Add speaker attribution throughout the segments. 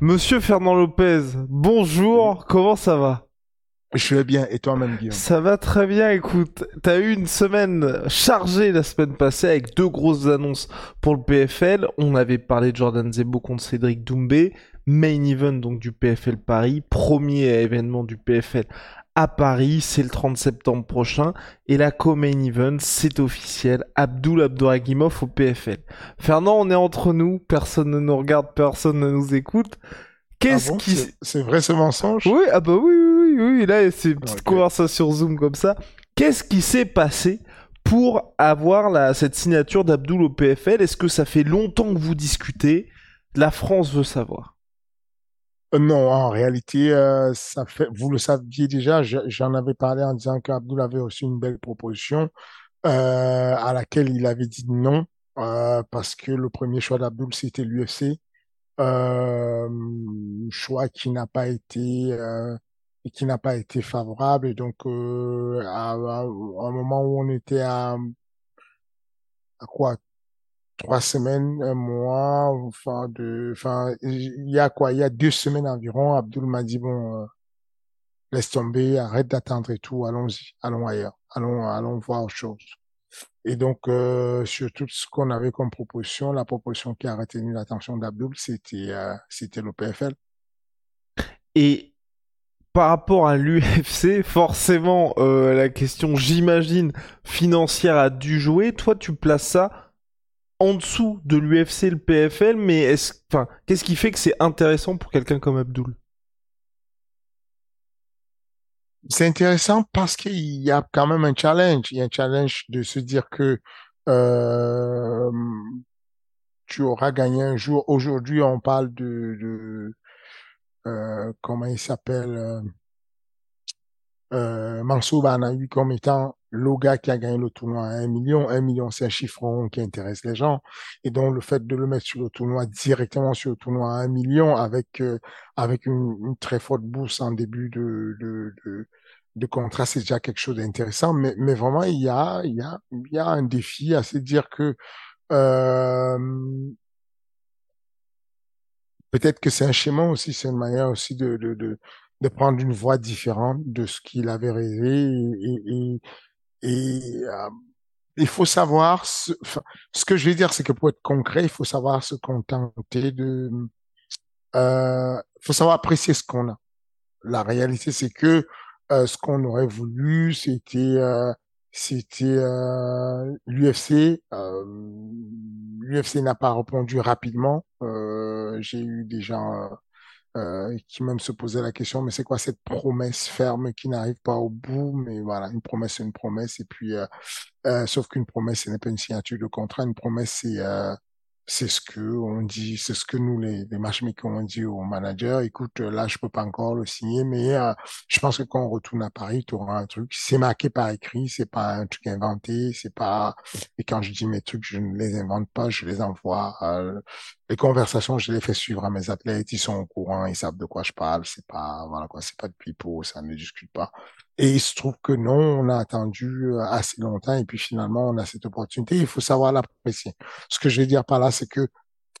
Speaker 1: Monsieur Fernand Lopez, bonjour, comment ça va?
Speaker 2: Je vais bien, et toi-même, Guillaume?
Speaker 1: Ça va très bien, écoute, t'as eu une semaine chargée la semaine passée avec deux grosses annonces pour le PFL. On avait parlé de Jordan Zebo contre Cédric Doumbé, main event donc du PFL Paris, premier événement du PFL à Paris, c'est le 30 septembre prochain, et la co-main event, c'est officiel, Abdul Abdouragimov au PFL. Fernand, on est entre nous, personne ne nous regarde, personne ne nous écoute. Qu'est-ce
Speaker 2: Ah bon
Speaker 1: qui...
Speaker 2: C'est- vrai ce mensonge?
Speaker 1: Oui, ah bah oui, oui, oui, oui, là, c'est une petite
Speaker 2: Ok.
Speaker 1: conversation Zoom comme ça. Qu'est-ce qui s'est passé pour avoir la, cette signature d'Abdoul au PFL Est-ce que ça fait longtemps que vous discutez? La France veut savoir.
Speaker 2: Euh, Non, en réalité, euh, ça fait, vous le saviez déjà, je- j'en avais parlé en disant qu'Abdoul avait reçu une belle proposition euh, à laquelle il avait dit non euh, parce que le premier choix d'Abdoul, c'était l'UFC. Euh, choix qui n'a pas été euh, qui n'a pas été favorable. Et donc, à- à un moment où on était à, à quoi? Trois semaines, un mois, enfin de, enfin il y a quoi, il y a deux semaines environ, Abdul m'a dit bon, euh, laisse tomber, arrête d'attendre et tout, allons-y, allons ailleurs, allons, allons voir autre chose. Et donc euh, sur tout ce qu'on avait comme proposition, la proposition qui a retenu l'attention d'Abdul, c'était, euh, c'était le PFL.
Speaker 1: Et par rapport à l'UFC, forcément, euh, la question, j'imagine, financière a dû jouer. Toi, tu places ça en dessous de l'UFC, le PFL, mais est-ce, enfin, qu'est-ce qui fait que c'est intéressant pour quelqu'un comme Abdul
Speaker 2: C'est intéressant parce qu'il y a quand même un challenge. Il y a un challenge de se dire que euh, tu auras gagné un jour. Aujourd'hui, on parle de, de euh, comment il s'appelle euh, euh, Mansour Banahui comme étant le gars qui a gagné le tournoi à un million. Un million, c'est un chiffre rond qui intéresse les gens. Et donc, le fait de le mettre sur le tournoi, directement sur le tournoi à un million, avec, euh, avec une, une très forte bourse en début de, de, de, de contrat, c'est déjà quelque chose d'intéressant. Mais, mais vraiment, il y a, il y a, il y a un défi à se dire que euh, peut-être que c'est un schéma aussi, c'est une manière aussi de, de, de, de prendre une voie différente de ce qu'il avait rêvé et, et euh, il faut savoir ce, ce que je vais dire, c'est que pour être concret, il faut savoir se contenter de, euh, faut savoir apprécier ce qu'on a. La réalité, c'est que euh, ce qu'on aurait voulu, c'était euh, c'était euh, l'UFC. Euh, L'UFC n'a pas répondu rapidement. Euh, J'ai eu gens euh, qui même se posaient la question, mais c'est quoi cette promesse ferme qui n'arrive pas au bout? Mais voilà, une promesse, c'est une promesse. Et puis, euh, euh, sauf qu'une promesse, ce n'est pas une signature de contrat. Une promesse, c'est ce que on dit, c'est ce que nous les, les matchmakers on dit au manager. Écoute, là je peux pas encore le signer, mais je pense que quand on retourne à Paris, tu auras un truc. C'est marqué par écrit, c'est pas un truc inventé, c'est pas. Et quand je dis mes trucs, je ne les invente pas, je les envoie. Euh, les conversations, je les fais suivre à mes athlètes, ils sont au courant, ils savent de quoi je parle. C'est pas voilà quoi, c'est pas de pipeau, ça ne discute pas. Et il se trouve que non, on a attendu assez longtemps et puis finalement on a cette opportunité. Il faut savoir l'apprécier. Ce que je veux dire par là, c'est que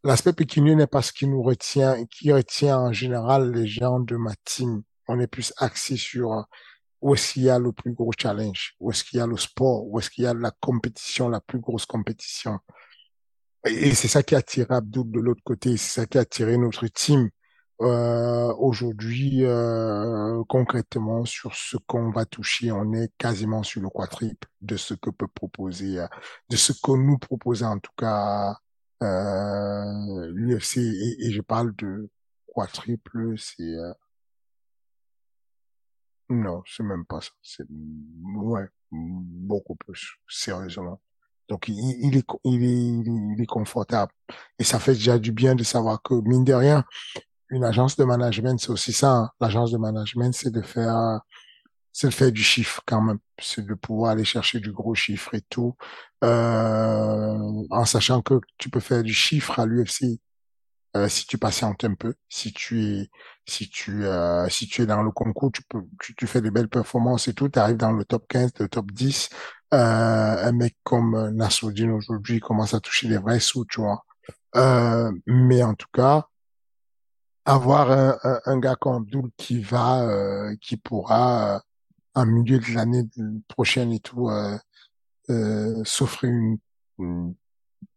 Speaker 2: l'aspect pécunier n'est pas ce qui nous retient, qui retient en général les gens de ma team. On est plus axé sur où est-ce qu'il y a le plus gros challenge, où est-ce qu'il y a le sport, où est-ce qu'il y a la compétition, la plus grosse compétition. Et c'est ça qui a attiré Abdoul de l'autre côté, c'est ça qui a attiré notre team euh, aujourd'hui euh, concrètement sur ce qu'on va toucher, on est quasiment sur le quadruple de ce que peut proposer, de ce que nous proposait en tout cas Euh, L'UFC, et, et, je parle de quadruple, c'est... Euh... Non, c'est même pas ça. C'est ouais, beaucoup plus, sérieusement. Donc, il, est, il, est, il est confortable. Et ça fait déjà du bien de savoir que, mine de rien, une agence de management, c'est aussi ça. Hein. L'agence de management, c'est de faire c'est de faire du chiffre quand même, c'est de pouvoir aller chercher du gros chiffre et tout, euh, en sachant que tu peux faire du chiffre à l'UFC euh, si tu patientes un peu, si tu es si tu euh, si tu es dans le concours, tu peux tu, tu fais des belles performances et tout, tu arrives dans le top 15, le top 10. Euh, un mec comme Nasruddin aujourd'hui commence à toucher des vrais sous, tu vois. Euh, mais en tout cas, avoir un, un, un, gars comme Abdul qui va, euh, qui pourra en milieu de l'année prochaine et tout, euh, euh, s'offrir une, une,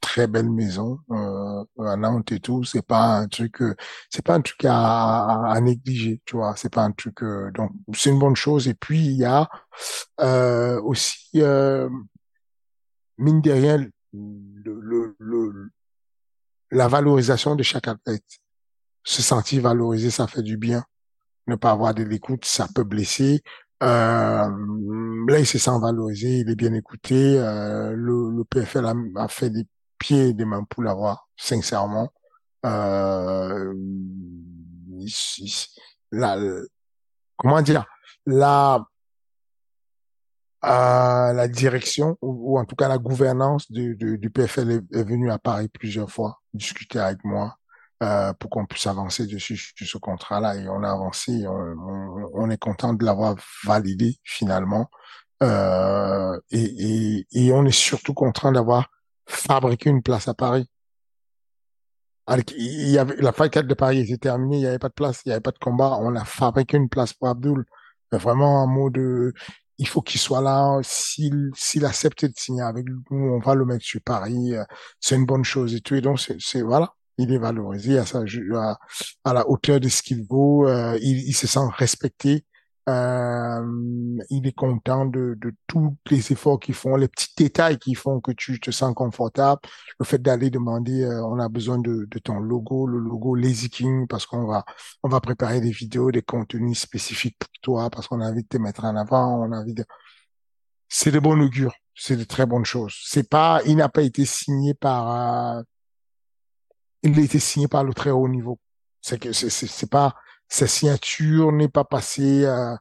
Speaker 2: très belle maison euh, à Nantes et tout. C'est pas un truc, euh, c'est pas un truc à, négliger, tu vois. C'est pas un truc. Euh, donc c'est une bonne chose. Et puis il y a euh, aussi mine de rien le, la valorisation de chaque athlète. Se sentir valorisé, ça fait du bien. Ne pas avoir de l'écoute, ça peut blesser. Euh, là, il se sent valorisé, il est bien écouté. Euh, le, le, PFL a, a, fait des pieds et des mains pour l'avoir, sincèrement. Euh, la, comment dire, la, euh, la direction ou, en tout cas la gouvernance du, du, du PFL est venue à Paris plusieurs fois discuter avec moi euh, pour qu'on puisse avancer dessus sur ce contrat-là. Et on a avancé, on, on, est content de l'avoir validé finalement. Euh, et, et, et, on est surtout content d'avoir fabriqué une place à Paris. Il y avait, la Fight 4 de Paris était terminée, il n'y avait pas de place, il n'y avait pas de combat. On a fabriqué une place pour Abdul. Vraiment un mot de, il faut qu'il soit là. S'il, s'il accepte de signer avec nous, on va le mettre sur Paris. C'est une bonne chose et tout. Et donc, c'est, voilà il est valorisé à, sa, à, la hauteur de ce qu'il vaut, euh, il, il, se sent respecté, euh, il est content de, de tous les efforts qu'ils font, les petits détails qui font que tu te sens confortable, le fait d'aller demander, euh, on a besoin de, de, ton logo, le logo Lazy King, parce qu'on va, on va préparer des vidéos, des contenus spécifiques pour toi, parce qu'on a envie de te mettre en avant, on a envie de... C'est de bon augure, c'est de très bonnes choses. C'est pas, il n'a pas été signé par euh, il a été signé par le très haut niveau. C'est que c'est, c'est, pas sa signature n'est pas passée euh,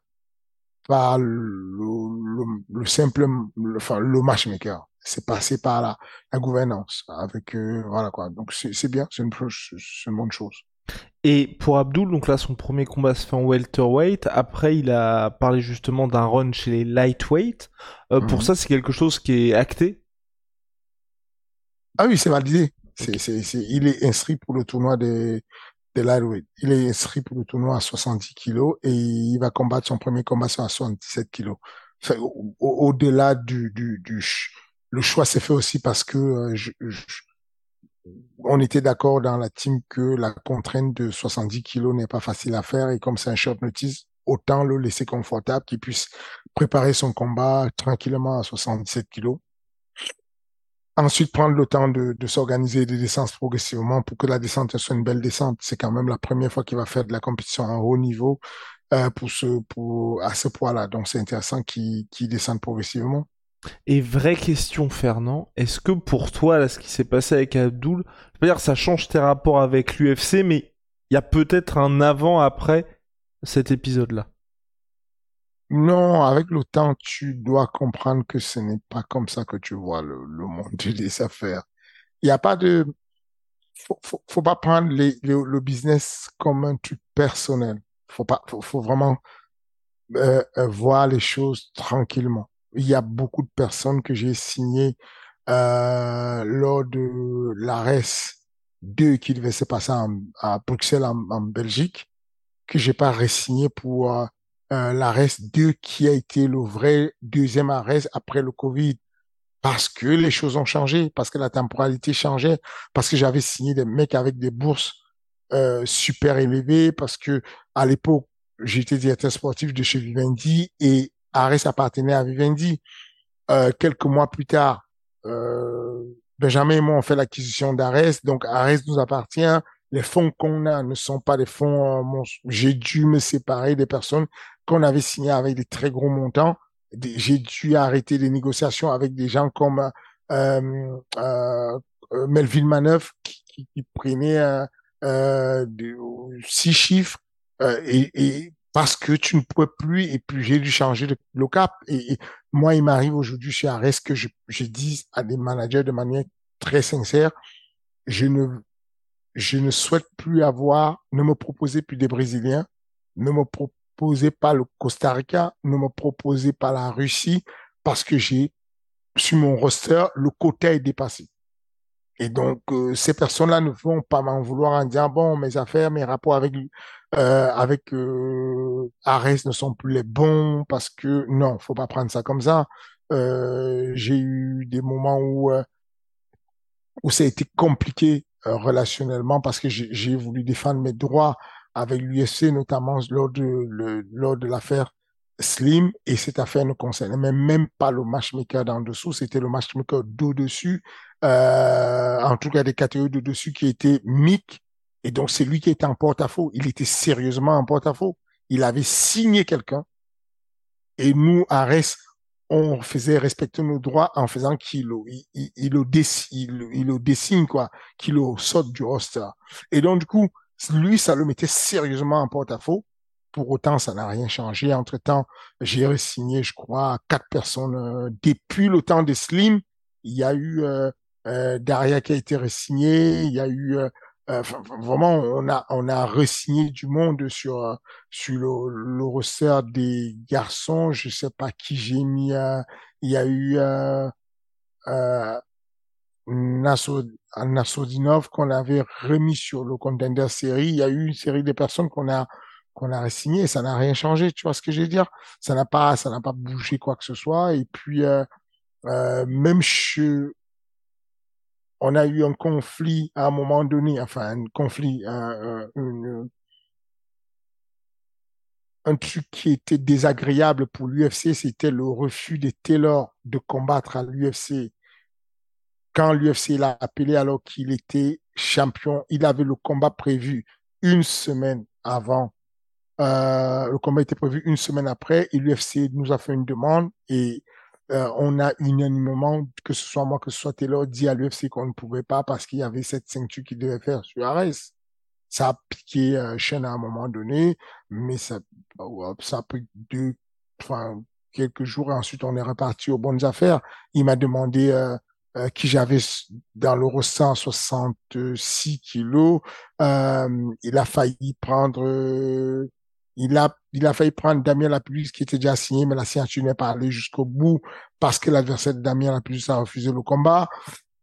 Speaker 2: par le, le, le simple, le, enfin le matchmaker. C'est passé par la, la gouvernance avec euh, voilà quoi. Donc c'est, c'est bien, c'est une, c'est une bonne chose.
Speaker 1: Et pour Abdul, donc là son premier combat se fait en welterweight. Après, il a parlé justement d'un run chez les lightweight. Euh, mmh. Pour ça, c'est quelque chose qui est acté?
Speaker 2: Ah oui, c'est validé. Il est inscrit pour le tournoi des, des lightweight. Il est inscrit pour le tournoi à 70 kilos et il va combattre son premier combat à 77 kilos. Au-delà du, du, du, le choix s'est fait aussi parce que euh, je, on était d'accord dans la team que la contrainte de 70 kilos n'est pas facile à faire et comme c'est un short notice, autant le laisser confortable qu'il puisse préparer son combat tranquillement à 77 kilos ensuite prendre le temps de, de s'organiser des descentes progressivement pour que la descente soit une belle descente. C'est quand même la première fois qu'il va faire de la compétition à haut niveau euh, pour ce, pour, à ce poids-là. Donc c'est intéressant qu'il qu descende progressivement.
Speaker 1: Et vraie question, Fernand, est-ce que pour toi, ce qui s'est passé avec Abdul, je veux dire, ça change tes rapports avec l'UFC, mais il y a peut-être un avant-après cet épisode-là?
Speaker 2: Non, avec le temps, tu dois comprendre que ce n'est pas comme ça que tu vois le, le monde des affaires. Il n'y a pas de, faut, faut, faut pas prendre les, le business comme un truc personnel. Faut pas, faut, faut vraiment euh, euh, voir les choses tranquillement. Il y a beaucoup de personnes que j'ai signées euh, lors de l'ARES 2 qui devait se passer en, à Bruxelles en, en Belgique que j'ai pas re-signé pour euh, euh, l'ARES 2 qui a été le vrai deuxième ARES après le Covid. Parce que les choses ont changé, parce que la temporalité changeait, parce que j'avais signé des mecs avec des bourses euh, super élevées, parce que à l'époque, j'étais directeur sportif de chez Vivendi et ARES appartenait à Vivendi. Euh, quelques mois plus tard, euh, Benjamin et moi, on fait l'acquisition d'Ares, donc Ares nous appartient. Les fonds qu'on a ne sont pas des fonds. Euh, j'ai dû me séparer des personnes qu'on avait signées avec des très gros montants. J'ai dû arrêter des négociations avec des gens comme euh, euh, Melville Maneuf qui, qui, qui prenait euh, six chiffres et, et parce que tu ne pouvais plus, et puis j'ai dû changer le, cap. Et, moi, il m'arrive aujourd'hui chez Ares que je, je dis à des managers de manière très sincère, je ne, je ne souhaite plus avoir, ne me proposer plus des Brésiliens, ne me proposez pas le Costa Rica, ne me proposez pas la Russie, parce que j'ai, sur mon roster, le quota est dépassé. Et donc, euh, ces personnes-là ne vont pas m'en vouloir en disant, bon, mes affaires, mes rapports avec euh, avec euh, Ares ne sont plus les bons parce que non, faut pas prendre ça comme ça. Euh, j'ai eu des moments où euh, où ça a été compliqué relationnellement parce que j'ai voulu défendre mes droits avec l'UFC, notamment lors de le, lors de l'affaire Slim et cette affaire ne concernait même, même pas le matchmaker d'en dessous, c'était le matchmaker d'au-dessus, euh, en tout cas des catégories de dessus qui étaient Mick et donc, c'est lui qui était en porte-à-faux. Il était sérieusement en porte-à-faux. Il avait signé quelqu'un. Et nous, Ares, on faisait respecter nos droits en faisant qu'il il, il, il, le dessine, il, le dessine, quoi, qu'il le sorte du roster. Et donc, du coup, lui, ça le mettait sérieusement en porte-à-faux. Pour autant, ça n'a rien changé. Entre-temps, j'ai signé, je crois, quatre personnes. Euh, depuis le temps de Slim, il y a eu euh, euh Daria qui a été resigné, il y a eu euh, euh, vraiment, on a, on a resigné du monde sur, euh, sur le, le roster des garçons. Je sais pas qui j'ai mis. Euh, il y a eu euh, euh, Nasodinov qu'on avait remis sur le contender série. Il y a eu une série de personnes qu'on a qu'on a resigné. Ça n'a rien changé. Tu vois ce que je veux dire? Ça n'a pas, ça n'a pas bougé quoi que ce soit. Et puis euh, même chez on a eu un conflit à un moment donné, enfin un conflit, un, truc qui était désagréable pour l'UFC, c'était le refus de Taylor de combattre à l'UFC. Quand l'UFC l'a appelé alors qu'il était champion, il avait le combat prévu une semaine avant. Euh, le combat était prévu une semaine après et l'UFC nous a fait une demande et euh, on a unanimement, que ce soit moi, que ce soit Taylor, dit à l'UFC qu'on ne pouvait pas parce qu'il y avait cette ceinture qu'il devait faire sur Ares. Ça a piqué euh, à un moment donné, mais ça, ça a pris deux, enfin, quelques jours et ensuite on est reparti aux bonnes affaires. Il m'a demandé euh, euh qui j'avais dans l'euro 166 kilos. Euh, il a failli prendre il a, il a failli prendre Damien Lapulus qui était déjà signé, mais la signature n'est pas allée jusqu'au bout parce que l'adversaire de Damien Lapulus a refusé le combat.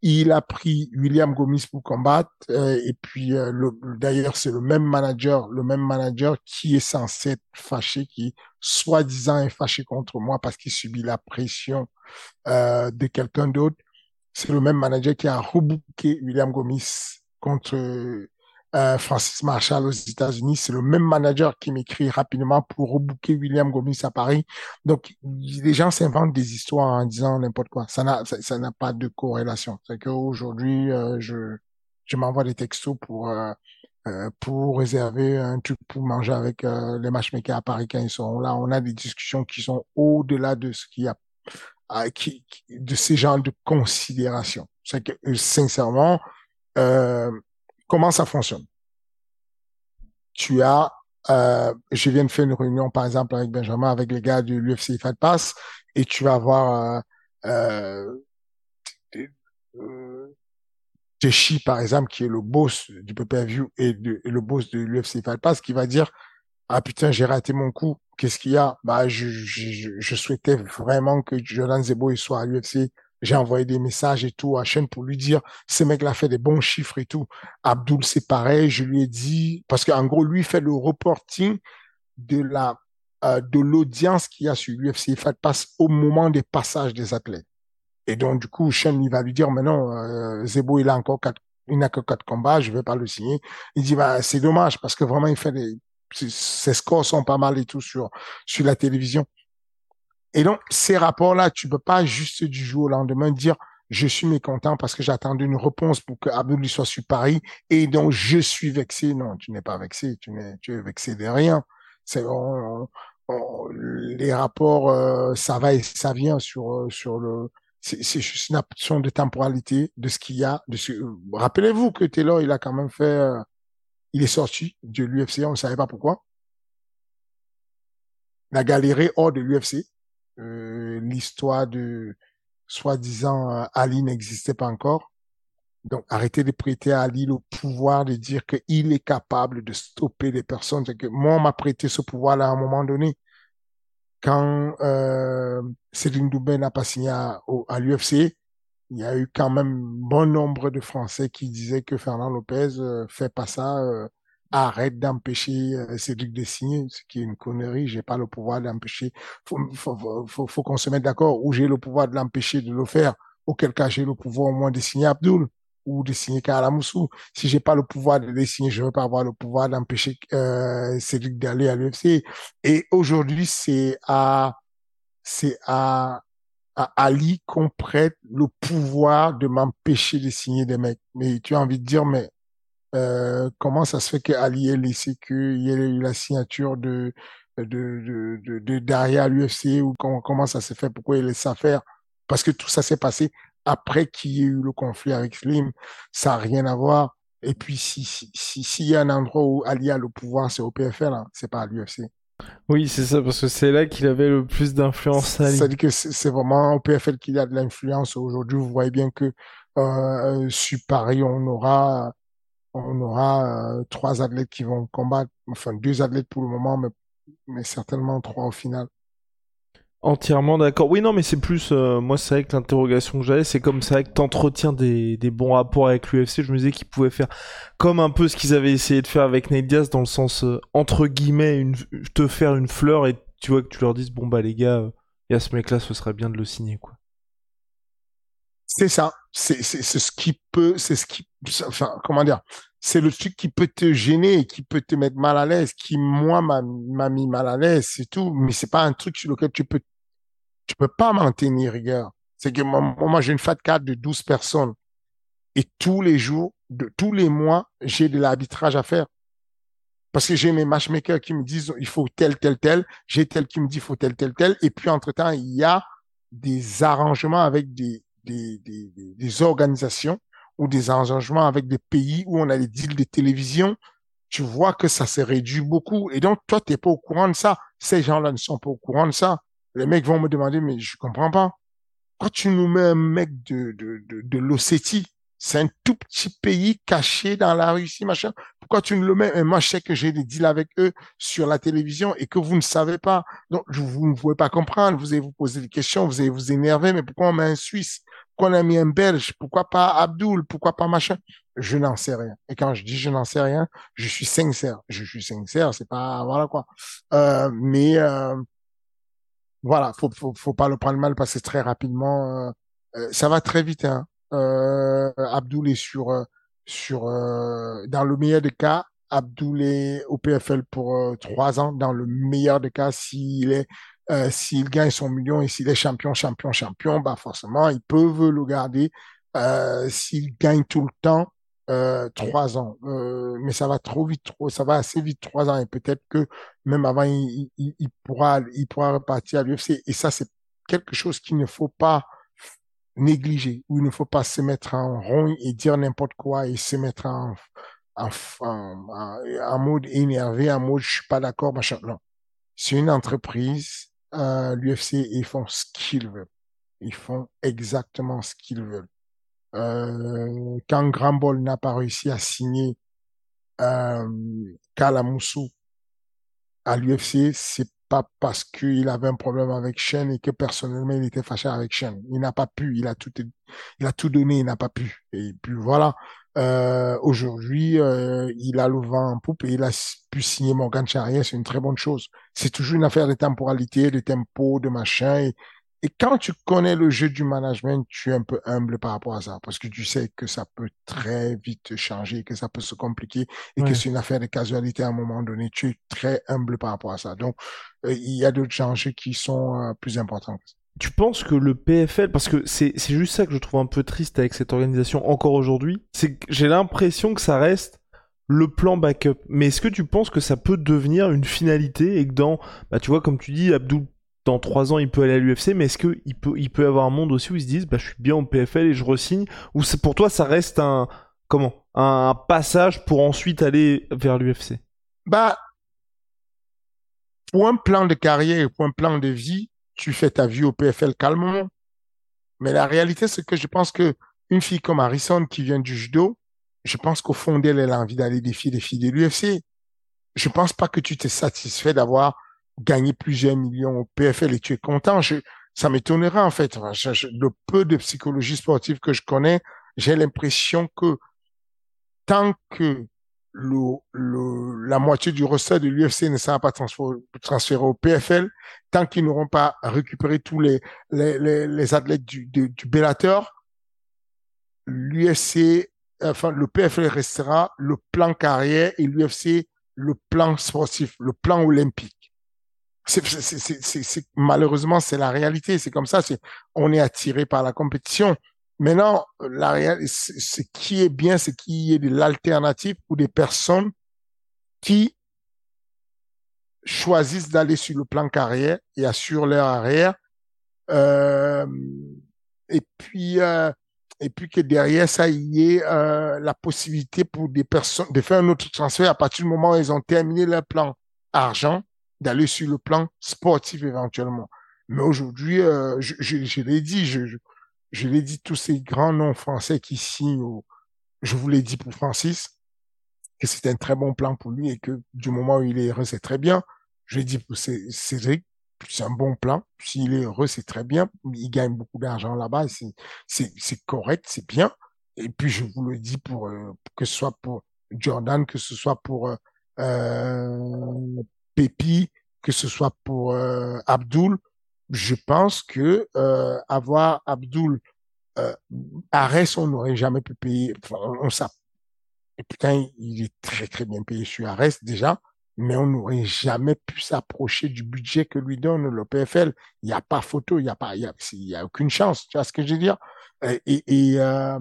Speaker 2: Il a pris William Gomis pour combattre euh, et puis euh, d'ailleurs c'est le même manager, le même manager qui est censé être fâché, qui soi-disant est fâché contre moi parce qu'il subit la pression euh, de quelqu'un d'autre. C'est le même manager qui a rebooké William Gomis contre euh, Francis Marshall aux États-Unis. C'est le même manager qui m'écrit rapidement pour rebooker William Gomis à Paris. Donc, les gens s'inventent des histoires en disant n'importe quoi. Ça n'a, ça n'a pas de corrélation. C'est qu'aujourd'hui, euh, je, je m'envoie des textos pour, euh, euh, pour réserver un truc pour manger avec les matchmakers à Paris quand ils sont là. On a des discussions qui sont au-delà de ce qu'il y a, qui, de ces genres de considération. C'est que, sincèrement, euh, comment ça fonctionne? Tu as, euh, je viens de faire une réunion par exemple avec Benjamin, avec les gars de l'UFC Fight Pass, et tu vas voir euh, euh, Teshi par exemple, qui est le boss du pay-per-view et, le boss de l'UFC Fight Pass, qui va dire ah putain j'ai raté mon coup, qu'est-ce qu'il y a Bah je, souhaitais vraiment que Jordan Zebo soit à l'UFC j'ai envoyé des messages et tout à chaîne pour lui dire, ce mec-là fait des bons chiffres et tout. Abdul, c'est pareil. Je lui ai dit, parce qu'en gros, lui fait le reporting de la, euh, de l'audience qu'il y a sur l'UFC Fight Pass au moment des passages des athlètes. Et donc, du coup, Chen, il va lui dire, mais non, euh, Zebo, il a encore quatre, il n'a que quatre combats, je vais pas le signer. Il dit, bah, c'est dommage parce que vraiment, il fait des, ses scores sont pas mal et tout sur, sur la télévision. Et donc, ces rapports-là, tu peux pas juste du jour au lendemain dire, je suis mécontent parce que j'attendais une réponse pour que Abdul soit sur Paris et donc je suis vexé. Non, tu n'es pas vexé, tu n'es, tu es vexé de rien. C'est, les rapports, euh, ça va et ça vient sur, euh, sur le, c'est juste une option de temporalité de ce qu'il y a. Ce... Rappelez-vous que Taylor, il a quand même fait, euh, il est sorti de l'UFC, on ne savait pas pourquoi. Il a galéré hors de l'UFC. Euh, L'histoire de soi-disant euh, Ali n'existait pas encore. Donc, arrêtez de prêter à Ali le pouvoir de dire qu'il est capable de stopper les personnes. Que moi, on m'a prêté ce pouvoir-là à un moment donné quand euh, Céline Doubet n'a pas signé à, l'UFC, il y a eu quand même bon nombre de Français qui disaient que Fernand Lopez euh, fait pas ça, arrête d'empêcher euh, Cédric de signer, ce qui est une connerie. J'ai pas le pouvoir d'empêcher. Faut, faut, faut, faut qu'on se mette d'accord. Ou j'ai le pouvoir de l'empêcher de le faire. Auquel cas j'ai le pouvoir au moins de signer Abdul ou de signer Kalamoussou. Si j'ai pas le pouvoir de les signer, je veux pas avoir le pouvoir d'empêcher euh, Cédric d'aller à l'UFC. Et aujourd'hui, c'est à c'est à, à Ali qu'on prête le pouvoir de m'empêcher de signer des mecs. Mais tu as envie de dire, mais euh, comment ça se fait que Ali ait laissé qu'il y ait eu la signature de de, de, de, de derrière l'UFC ou comment, comment ça s'est fait, pourquoi il laisse ça faire? Parce que tout ça s'est passé après qu'il y ait eu le conflit avec Slim, ça n'a rien à voir. Et puis, s'il si, si, si, y a un endroit où Ali a le pouvoir, c'est au PFL, hein, c'est pas à l'UFC.
Speaker 1: Oui, c'est ça, parce que c'est là qu'il avait le plus d'influence.
Speaker 2: C'est-à-dire que c'est vraiment au PFL qu'il a de l'influence. Aujourd'hui, vous voyez bien que euh, sur Paris, on aura, on aura euh, trois athlètes qui vont combattre, enfin deux athlètes pour le moment, mais, certainement trois au final.
Speaker 1: Entièrement d'accord. Oui, non, mais c'est plus. Euh, moi, c'est vrai que l'interrogation que j'avais, c'est comme c'est vrai que t'entretiens des, bons rapports avec l'UFC. Je me disais qu'ils pouvaient faire comme un peu ce qu'ils avaient essayé de faire avec Nate Diaz, dans le sens, euh, entre guillemets, te faire une fleur et tu vois que tu leur dises, bon, bah, les gars, il y a ce mec-là, ce serait bien de le signer, quoi.
Speaker 2: C'est ça. C'est ce qui peut. C'est ce qui. Enfin, comment dire? C'est le truc qui peut te gêner, qui peut te mettre mal à l'aise, qui moi m'a mis mal à l'aise, c'est tout. Mais c'est pas un truc sur lequel tu peux, tu peux pas m'en tenir rigueur. C'est que moi, moi j'ai une fat card de 12 personnes et tous les jours, de tous les mois, j'ai de l'arbitrage à faire. Parce que j'ai mes matchmakers qui me disent il faut tel, tel, tel. J'ai tel qui me dit il faut tel, tel, tel. Et puis, entre-temps, il y a des arrangements avec des, des, organisations ou des arrangements avec des pays où on a des deals de télévision, tu vois que ça s'est réduit beaucoup. Et donc, toi, tu n'es pas au courant de ça. Ces gens-là ne sont pas au courant de ça. Les mecs vont me demander, mais je comprends pas. Pourquoi tu nous mets un mec de, de, de, l'Ossétie c'est un tout petit pays caché dans la Russie, machin. Pourquoi tu ne le mets? moi, je sais que j'ai des deals avec eux sur la télévision et que vous ne savez pas. Donc, vous ne pouvez pas comprendre. Vous allez vous poser des questions, vous allez vous énerver. Mais pourquoi on met un Suisse? Pourquoi on a mis un Belge? Pourquoi pas Abdul? Pourquoi pas machin? Je n'en sais rien. Et quand je dis je n'en sais rien, je suis sincère. Je suis sincère. C'est pas, voilà quoi. Euh, mais, euh, voilà. Faut, faut, faut pas le prendre mal parce que très rapidement, euh, ça va très vite, hein. Euh, Abdoul est sur euh, sur euh, dans le meilleur des cas, Abdoul est au PFL pour trois ans. Dans le meilleur des cas, s'il est s'il gagne son million et s'il est champion, champion, champion, bah forcément ils peuvent le garder. s'il gagne tout le temps, euh, trois ans. Euh, mais ça va trop vite, trop, ça va assez vite, trois ans. Et peut-être que même avant, il, il, il pourra, il pourra repartir à l'UFC. Et ça, c'est quelque chose qu'il ne faut pas négliger, où il ne faut pas se mettre en rond et dire n'importe quoi et se mettre en, en, en, mode énervé, en mode je suis pas d'accord, machin. Non. C'est une entreprise, euh, l'UFC, ils font ce qu'ils veulent. Ils font exactement ce qu'ils veulent. Euh, quand Grambol n'a pas réussi à signer euh, Kalamoussou à l'UFC, c'est pas parce qu'il avait un problème avec Shen et que personnellement il était fâché avec Shen. Il n'a pas pu, il a tout, il a tout donné, il n'a pas pu. Et puis voilà. Euh, Aujourd'hui, euh, il a le vent en poupe et il a pu signer Morgan Charrier, c'est une très bonne chose. C'est toujours une affaire de temporalité, de tempo, de machin. Et et quand tu connais le jeu du management, tu es un peu humble par rapport à ça, parce que tu sais que ça peut très vite changer, que ça peut se compliquer, et que c'est une affaire de casualité à un moment donné. Tu es très humble par rapport à ça. Donc, euh, il y a d'autres enjeux qui sont euh, plus importants.
Speaker 1: Tu penses que le PFL, parce que c'est juste ça que je trouve un peu triste avec cette organisation encore aujourd'hui, c'est que j'ai l'impression que ça reste le plan backup. Mais est-ce que tu penses que ça peut devenir une finalité et que dans, bah tu vois, comme tu dis, Abdul, dans trois ans, il peut aller à l'UFC, mais est-ce qu'il peut, il peut avoir un monde aussi où ils se disent, bah je suis bien au PFL et je resigne, ou pour toi ça reste un, comment, un passage pour ensuite aller vers l'UFC
Speaker 2: Bah, pour un plan de carrière et pour un plan de vie, tu fais ta vie au PFL calmement. Mais la réalité, c'est que je pense que une fille comme Harrison qui vient du judo, je pense qu'au fond d'elle, elle a envie d'aller défier les filles de l'UFC. Je pense pas que tu t'es satisfait d'avoir gagné plusieurs millions au PFL et tu es content. Ça m'étonnerait en fait. le peu de psychologie sportive que je connais, j'ai l'impression que tant que le, le, la moitié du recette de l'UFC ne sera pas transféré, au PFL, tant qu'ils n'auront pas récupéré tous les, les, les, les athlètes du, du, du Bellator, l'UFC enfin, le PFL restera le plan carrière et l'UFC le plan sportif, le plan olympique. C'est, malheureusement, c'est la réalité. C'est comme ça. C'est, on est attiré par la compétition. Maintenant, la réalité, ce qui est bien, c'est qu'il y ait de l'alternative pour des personnes qui choisissent d'aller sur le plan carrière et assurent leur arrière. Euh, et puis, euh, et puis que derrière ça, il y ait euh, la possibilité pour des personnes de faire un autre transfert à partir du moment où ils ont terminé leur plan argent, d'aller sur le plan sportif éventuellement. Mais aujourd'hui, euh, je, je, je l'ai dit, je, je, l'ai dit, tous ces grands noms français qui signent, je vous l'ai dit pour Francis, que c'est un très bon plan pour lui et que du moment où il est heureux, c'est très bien. Je l'ai dit pour Cédric, c'est un bon plan. S'il est heureux, c'est très bien. Il gagne beaucoup d'argent là-bas. C'est correct, c'est bien. Et puis, je vous le dis pour euh, que ce soit pour Jordan, que ce soit pour euh, euh Pépi, que ce soit pour euh, Abdul, je pense que euh, avoir Abdul euh, Arès, on n'aurait jamais pu payer. Enfin, on, Et putain, il est très très bien payé sur Arès déjà mais on n'aurait jamais pu s'approcher du budget que lui donne le PFL. Il n'y a pas photo, il n'y a pas, il a, aucune chance. Tu vois ce que je veux dire? Et, euh,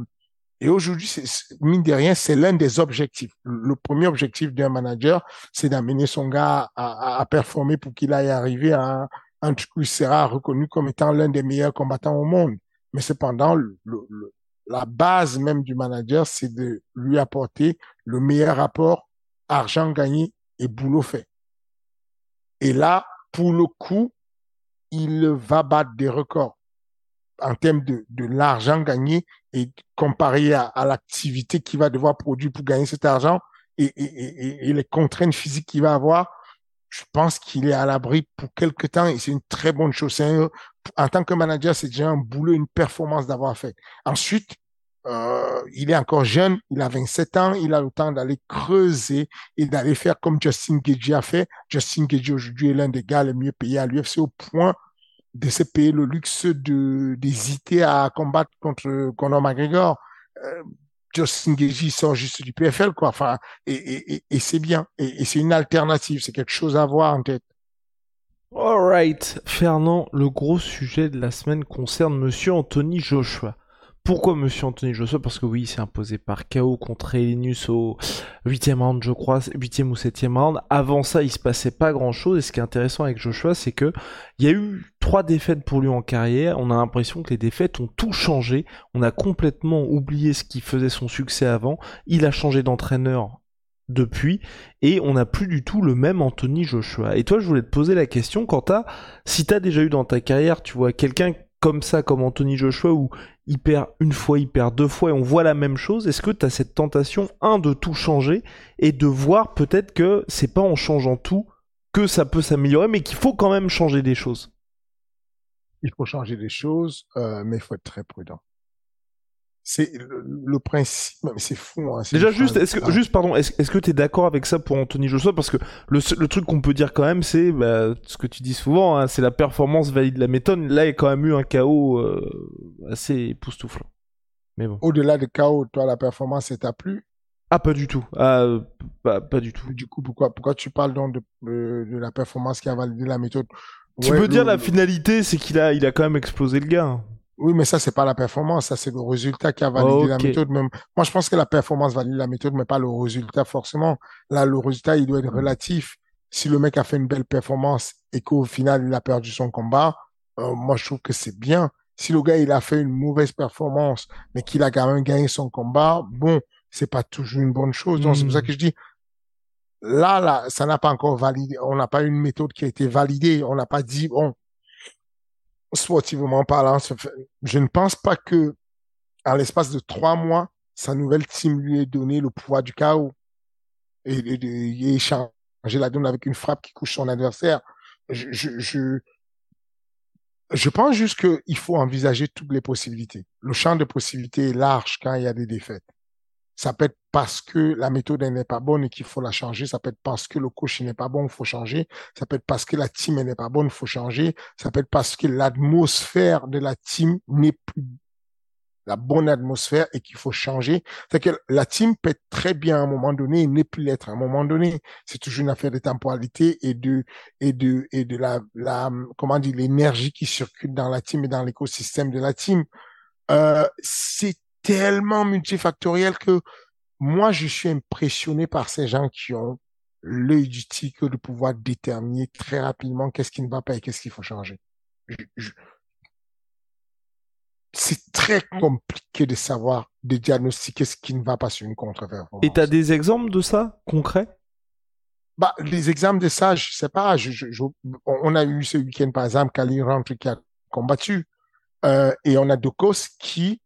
Speaker 2: aujourd'hui, mine de rien, c'est l'un des objectifs. Le premier objectif d'un manager, c'est d'amener son gars à, à, performer pour qu'il aille arriver à il sera reconnu comme étant l'un des meilleurs combattants au monde. Mais cependant, le, le, la base même du manager, c'est de lui apporter le meilleur rapport argent gagné et boulot fait. Et là, pour le coup, il va battre des records en termes de, de l'argent gagné et comparé à, à l'activité qu'il va devoir produire pour gagner cet argent et, et, et les contraintes physiques qu'il va avoir, je pense qu'il est à l'abri pour quelque temps et c'est une très bonne chose. en tant que manager, c'est déjà un boulot, une performance d'avoir fait. Ensuite, euh, il est encore jeune, il a 27 ans, il a le temps d'aller creuser et d'aller faire comme Justin Gagey a fait. Justin Gagey aujourd'hui est l'un des gars les mieux payés à l'UFC au point de se payer le luxe d'hésiter à combattre contre Conor McGregor. Euh, Justin Gagey sort juste du PFL quoi. Enfin et, et, et c'est bien et, c'est une alternative, c'est quelque chose à voir en tête.
Speaker 1: Alright, Fernand, le gros sujet de la semaine concerne Monsieur Anthony Joshua. Pourquoi Monsieur Anthony Joshua? Parce que oui, il s'est imposé par KO contre Elinus au 8 round, je crois, 8 ou 7 round. Avant ça, il se passait pas grand chose. Et ce qui est intéressant avec Joshua, c'est que il y a eu trois défaites pour lui en carrière. On a l'impression que les défaites ont tout changé. On a complètement oublié ce qui faisait son succès avant. Il a changé d'entraîneur depuis et on n'a plus du tout le même Anthony Joshua. Et toi, je voulais te poser la question, quant à si t'as déjà eu dans ta carrière, tu vois, quelqu'un comme ça, comme Anthony Joshua, où il perd une fois, il perd deux fois et on voit la même chose, est-ce que tu as cette tentation, un, de tout changer et de voir peut-être que c'est pas en changeant tout que ça peut s'améliorer, mais qu'il faut quand même changer des choses?
Speaker 2: Il faut changer des choses, euh, mais il faut être très prudent c'est le, principe, mais c'est fou. Hein,
Speaker 1: Déjà, juste, est-ce que, juste, pardon, est-ce, que tu es d'accord avec ça pour Anthony Joshua? Parce que le, le truc qu'on peut dire quand même, c'est bah, ce que tu dis souvent, hein, c'est la performance valide la méthode. Là, il y a quand même eu un chaos euh, assez époustouflant. Mais bon.
Speaker 2: Au-delà du chaos, toi, la performance, t'a plu?
Speaker 1: Ah, pas du tout. Ah, pas, pas, du tout.
Speaker 2: Du coup, pourquoi, pourquoi tu parles donc de, la performance qui a validé la méthode?
Speaker 1: Tu
Speaker 2: Ouais,
Speaker 1: peux dire la finalité, c'est qu'il a, il a quand même explosé le gars.
Speaker 2: Oui, mais ça, c'est pas la performance, ça, c'est le résultat qui a validé la méthode. Même, moi, je pense que la performance valide la méthode, mais pas le résultat forcément. Là, le résultat, il doit être relatif. Si le mec a fait une belle performance et qu'au final, il a perdu son combat, euh, moi, je trouve que c'est bien. Si le gars, il a fait une mauvaise performance, mais qu'il a quand même gagné son combat, bon, c'est pas toujours une bonne chose. Donc, c'est pour ça
Speaker 1: Hmm.
Speaker 2: que je dis, là, là, ça n'a pas encore validé. On n'a pas une méthode qui a été validée. On n'a pas dit, bon, sportivement parlant, je ne pense pas que, en l'espace de trois mois, sa nouvelle team lui ait donné le pouvoir du chaos et, et, et la donne avec une frappe qui couche son adversaire. Je, je pense juste qu'il faut envisager toutes les possibilités. Le champ de possibilités est large quand il y a des défaites. Ça peut être parce que la méthode n'est pas bonne et qu'il faut la changer. Ça peut être parce que le coach n'est pas bon, il faut changer. Ça peut être parce que la team n'est pas bonne, il faut changer. Ça peut être parce que l'atmosphère de la team n'est plus la bonne atmosphère et qu'il faut changer. C'est que la team peut être très bien à un moment donné et ne plus l'être à un moment donné. C'est toujours une affaire de temporalité et de et de et de la la comment dire l'énergie qui circule dans la team et dans l'écosystème de la team. Euh, c'est tellement multifactoriel que moi je suis impressionné par ces gens qui ont l'œil du tigre de pouvoir déterminer très rapidement qu'est-ce qui ne va pas et qu'est-ce qu'il faut changer. Je- je- c'est très compliqué de savoir, de diagnostiquer ce qui ne va pas sur une contre-performance.
Speaker 1: Et t'as des exemples de ça, concrets?
Speaker 2: Bah, les exemples de ça, je sais pas. Je, je- je- on a eu ce week-end, par exemple, Khalil Rentre qui a combattu. Euh, et on a Dokos qui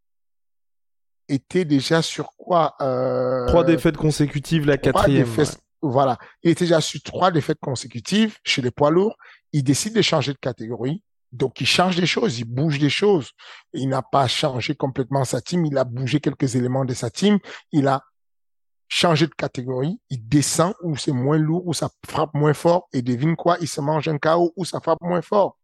Speaker 2: était déjà sur quoi euh,
Speaker 1: Trois défaites consécutives, la quatrième.
Speaker 2: défaites- Voilà. Il était déjà sur trois défaites consécutives chez les poids lourds. Il décide de changer de catégorie. Donc, il change des choses, il bouge des choses. Il n'a pas changé complètement sa team, il a bougé quelques éléments de sa team. Il a changé de catégorie, il descend où c'est moins lourd, où ça frappe moins fort. Et devine quoi, il se mange un KO où ça frappe moins fort.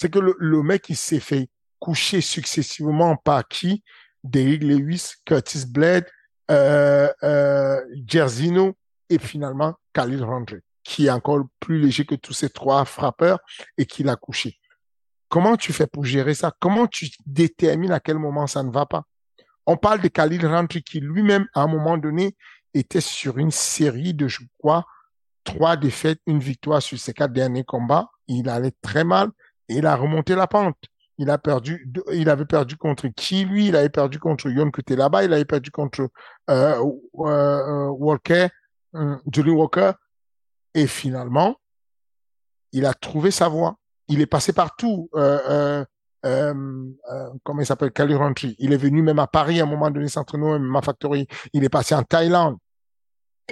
Speaker 2: C'est que le, le mec, il s'est fait coucher successivement par qui? Derrick Lewis, Curtis Blade, euh, euh, Jerzino et finalement Khalil Randre, qui est encore plus léger que tous ces trois frappeurs et qui l'a couché. Comment tu fais pour gérer ça? Comment tu détermines à quel moment ça ne va pas? On parle de Khalil Randre qui lui-même, à un moment donné, était sur une série de, je crois, trois défaites, une victoire sur ses quatre derniers combats. Il allait très mal et il a remonté la pente. Il a perdu, il avait perdu contre qui lui? Il avait perdu contre Yon là-bas, il avait perdu contre euh, euh, euh, Walker, euh, Walker, et finalement, il a trouvé sa voie. Il est passé partout. Comment il s'appelle? Khalil Rountree. Il est venu même à Paris à un moment donné s'entraîner MMA Factory. Il est passé en Thaïlande.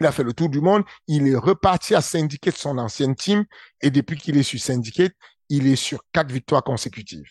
Speaker 2: Il a fait le tour du monde. Il est reparti à Syndicate, son ancienne team. Et depuis qu'il est sur Syndicate, il est sur quatre victoires consécutives.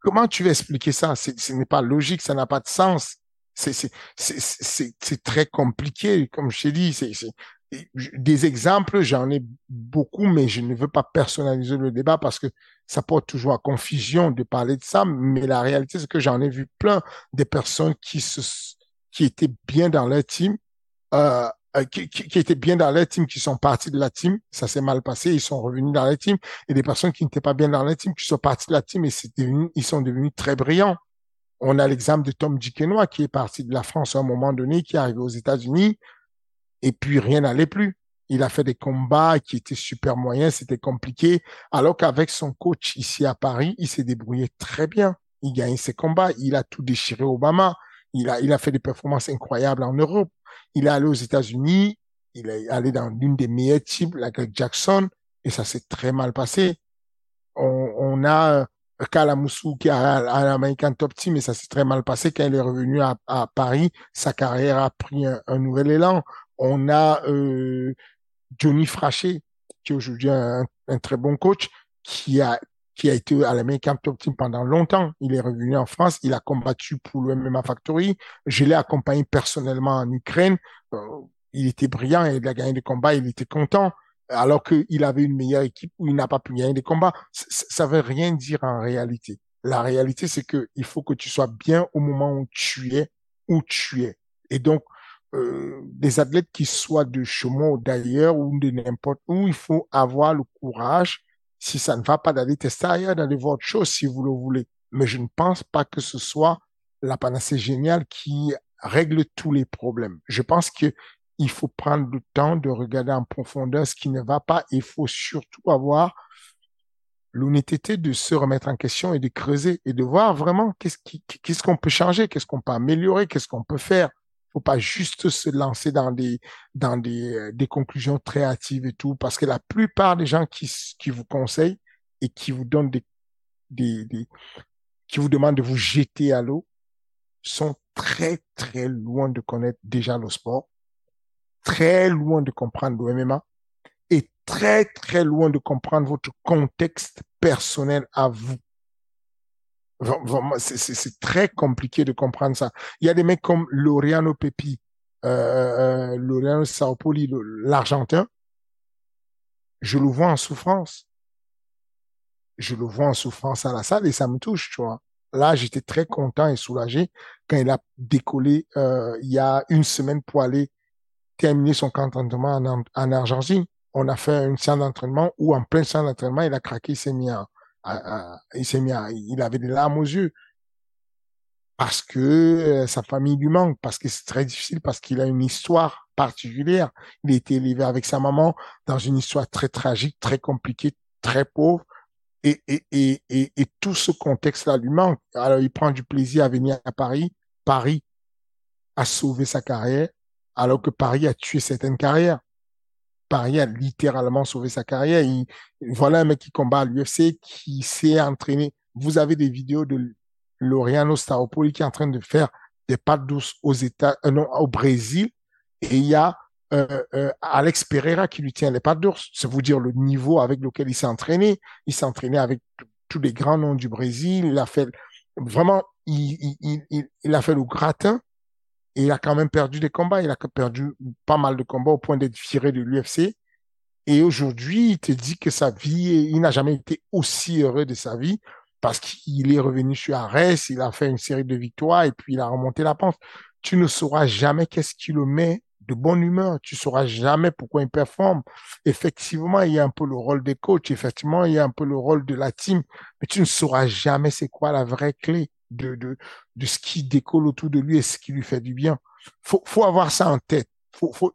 Speaker 2: Comment tu vas expliquer ça? Ce n'est pas logique, ça n'a pas de sens. C'est très compliqué, comme je t'ai dit. c'est- Des exemples, j'en ai beaucoup, mais je ne veux pas personnaliser le débat parce que ça porte toujours à confusion de parler de ça. Mais la réalité, c'est que j'en ai vu plein des personnes qui se, qui étaient bien dans leur team, euh, euh, qui, qui, qui étaient bien dans leur team, qui sont partis de la team, ça s'est mal passé, ils sont revenus dans la team, et des personnes qui n'étaient pas bien dans la team, qui sont partis de la team et devenu, ils sont devenus très brillants. On a l'exemple de Tom Duquesnoy qui est parti de la France à un moment donné, qui est arrivé aux États-Unis, et puis rien n'allait plus. Il a fait des combats qui étaient super moyens, c'était compliqué, alors qu'avec son coach ici à Paris, il s'est débrouillé très bien. Il gagne ses combats, il a tout déchiré Obama, il a, il a fait des performances incroyables en Europe. Il est allé aux États-Unis, il est allé dans l'une des meilleures types, la Greg Jackson, et ça s'est très mal passé. On, a euh, Kalamoussou qui a à l'American Top Team, et ça s'est très mal passé quand il est revenu à, Paris. Sa carrière a pris un, nouvel élan. On a euh, Johnny Frachet, qui est aujourd'hui un, très bon coach, qui a qui a été à l'American Top Team pendant longtemps. Il est revenu en France, il a combattu pour le MMA Factory. Je l'ai accompagné personnellement en Ukraine. Euh, il était brillant il a gagné des combats, il était content alors qu'il avait une meilleure équipe où il n'a pas pu gagner des combats. Ça veut rien dire en réalité. La réalité, c'est que il faut que tu sois bien au moment où tu es, où tu es. Et donc, euh, des athlètes qui soient de Chaumont ou d'ailleurs ou de n'importe où, il faut avoir le courage, si ça ne va pas d'aller tester ailleurs, d'aller voir autre chose si vous le voulez. Mais je ne pense pas que ce soit la panacée géniale qui règle tous les problèmes. Je pense que il faut prendre le temps de regarder en profondeur ce qui ne va pas. Il faut surtout avoir l'honnêteté de se remettre en question et de creuser et de voir vraiment qu'est-ce qu'on peut changer, qu'est-ce qu'on peut améliorer, qu'est-ce qu'on peut faire. Faut pas juste se lancer dans des dans des, euh, des conclusions très hâtives et tout, parce que la plupart des gens qui qui vous conseillent et qui vous donnent des des, des qui vous demandent de vous jeter à l'eau sont très très loin de connaître déjà le sport très loin de comprendre le MMA et très, très loin de comprendre votre contexte personnel à vous. C'est très compliqué de comprendre ça. Il y a des mecs comme Loriano Pepi, euh, euh Loriano Saopoli, l'Argentin. Je le vois en souffrance. Je le vois en souffrance à la salle et ça me touche, tu vois. Là, j'étais très content et soulagé quand il a décollé euh, il y a une semaine pour aller terminé son camp d'entraînement en, en, Argentine. On a fait une séance d'entraînement où en plein séance d'entraînement, il a craqué, il s'est mis à, il s'est mis il avait des larmes aux yeux parce que euh, sa famille lui manque, parce que c'est très difficile, parce qu'il a une histoire particulière. Il a été élevé avec sa maman dans une histoire très tragique, très compliquée, très pauvre. Et, et, et, et tout ce contexte-là lui manque. Alors, il prend du plaisir à venir à Paris. Paris a sauvé sa carrière alors que Paris a tué certaines carrières. Paris a littéralement sauvé sa carrière. voilà un mec qui combat à l'UFC, qui s'est entraîné. Vous avez des vidéos de Loriano Staropoli qui est en train de faire des pattes douces aux États, euh, non, au Brésil. Et il y a euh, euh, Alex Pereira qui lui tient les pattes d'ours. C'est vous dire le niveau avec lequel il s'est entraîné. Il s'est entraîné avec tous les grands noms du Brésil. Il a fait vraiment, il, a fait le gratin et il a quand même perdu des combats. Il a perdu pas mal de combats au point d'être viré de l'UFC. Et aujourd'hui, il te dit que sa vie, il n'a jamais été aussi heureux de sa vie parce qu'il est revenu sur Arès, il a fait une série de victoires et puis il a remonté la pente. Tu ne sauras jamais qu'est-ce qui le met de bonne humeur. Tu sauras jamais pourquoi il performe. Effectivement, il y a un peu le rôle des coachs. Effectivement, il y a un peu le rôle de la team. Mais tu ne sauras jamais c'est quoi la vraie clé de, de, de ce qui décolle autour de lui et ce qui lui fait du bien. Faut, faut avoir ça en tête. Faut, faut...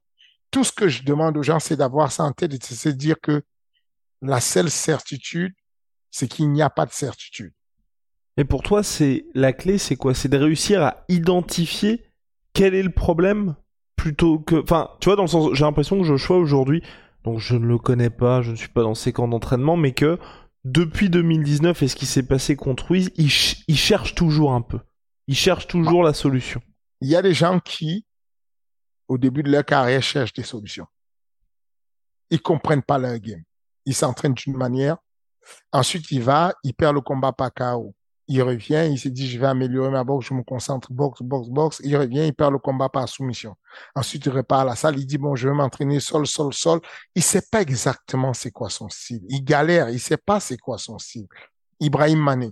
Speaker 2: Tout ce que je demande aux gens, c'est d'avoir ça en tête et de se dire que la seule certitude, c'est qu'il n'y a pas de certitude.
Speaker 1: Et pour toi, c'est la clé, c'est quoi? C'est de réussir à identifier quel est le problème plutôt que, enfin, tu vois, dans le sens, j'ai l'impression que Joshua aujourd'hui, donc je ne le connais pas, je ne suis pas dans ses camps d'entraînement, mais que depuis 2019 et ce qui s'est passé contre Wiz, il, cherche toujours un peu. Il cherche toujours la solution.
Speaker 2: Il y a des gens qui, au début de leur carrière, cherchent des solutions. Ils comprennent pas leur game. Ils s'entraînent d'une manière. Ensuite, il va, il perd le combat par KO il revient, il se dit, je vais améliorer ma boxe, je me concentre, boxe, boxe, boxe. Il revient, il perd le combat par soumission. Ensuite, il repart à la salle, il dit, bon, je vais m'entraîner sol, sol, sol. Il sait pas exactement c'est quoi son style. Il galère, il sait pas c'est quoi son style. Ibrahim Mané.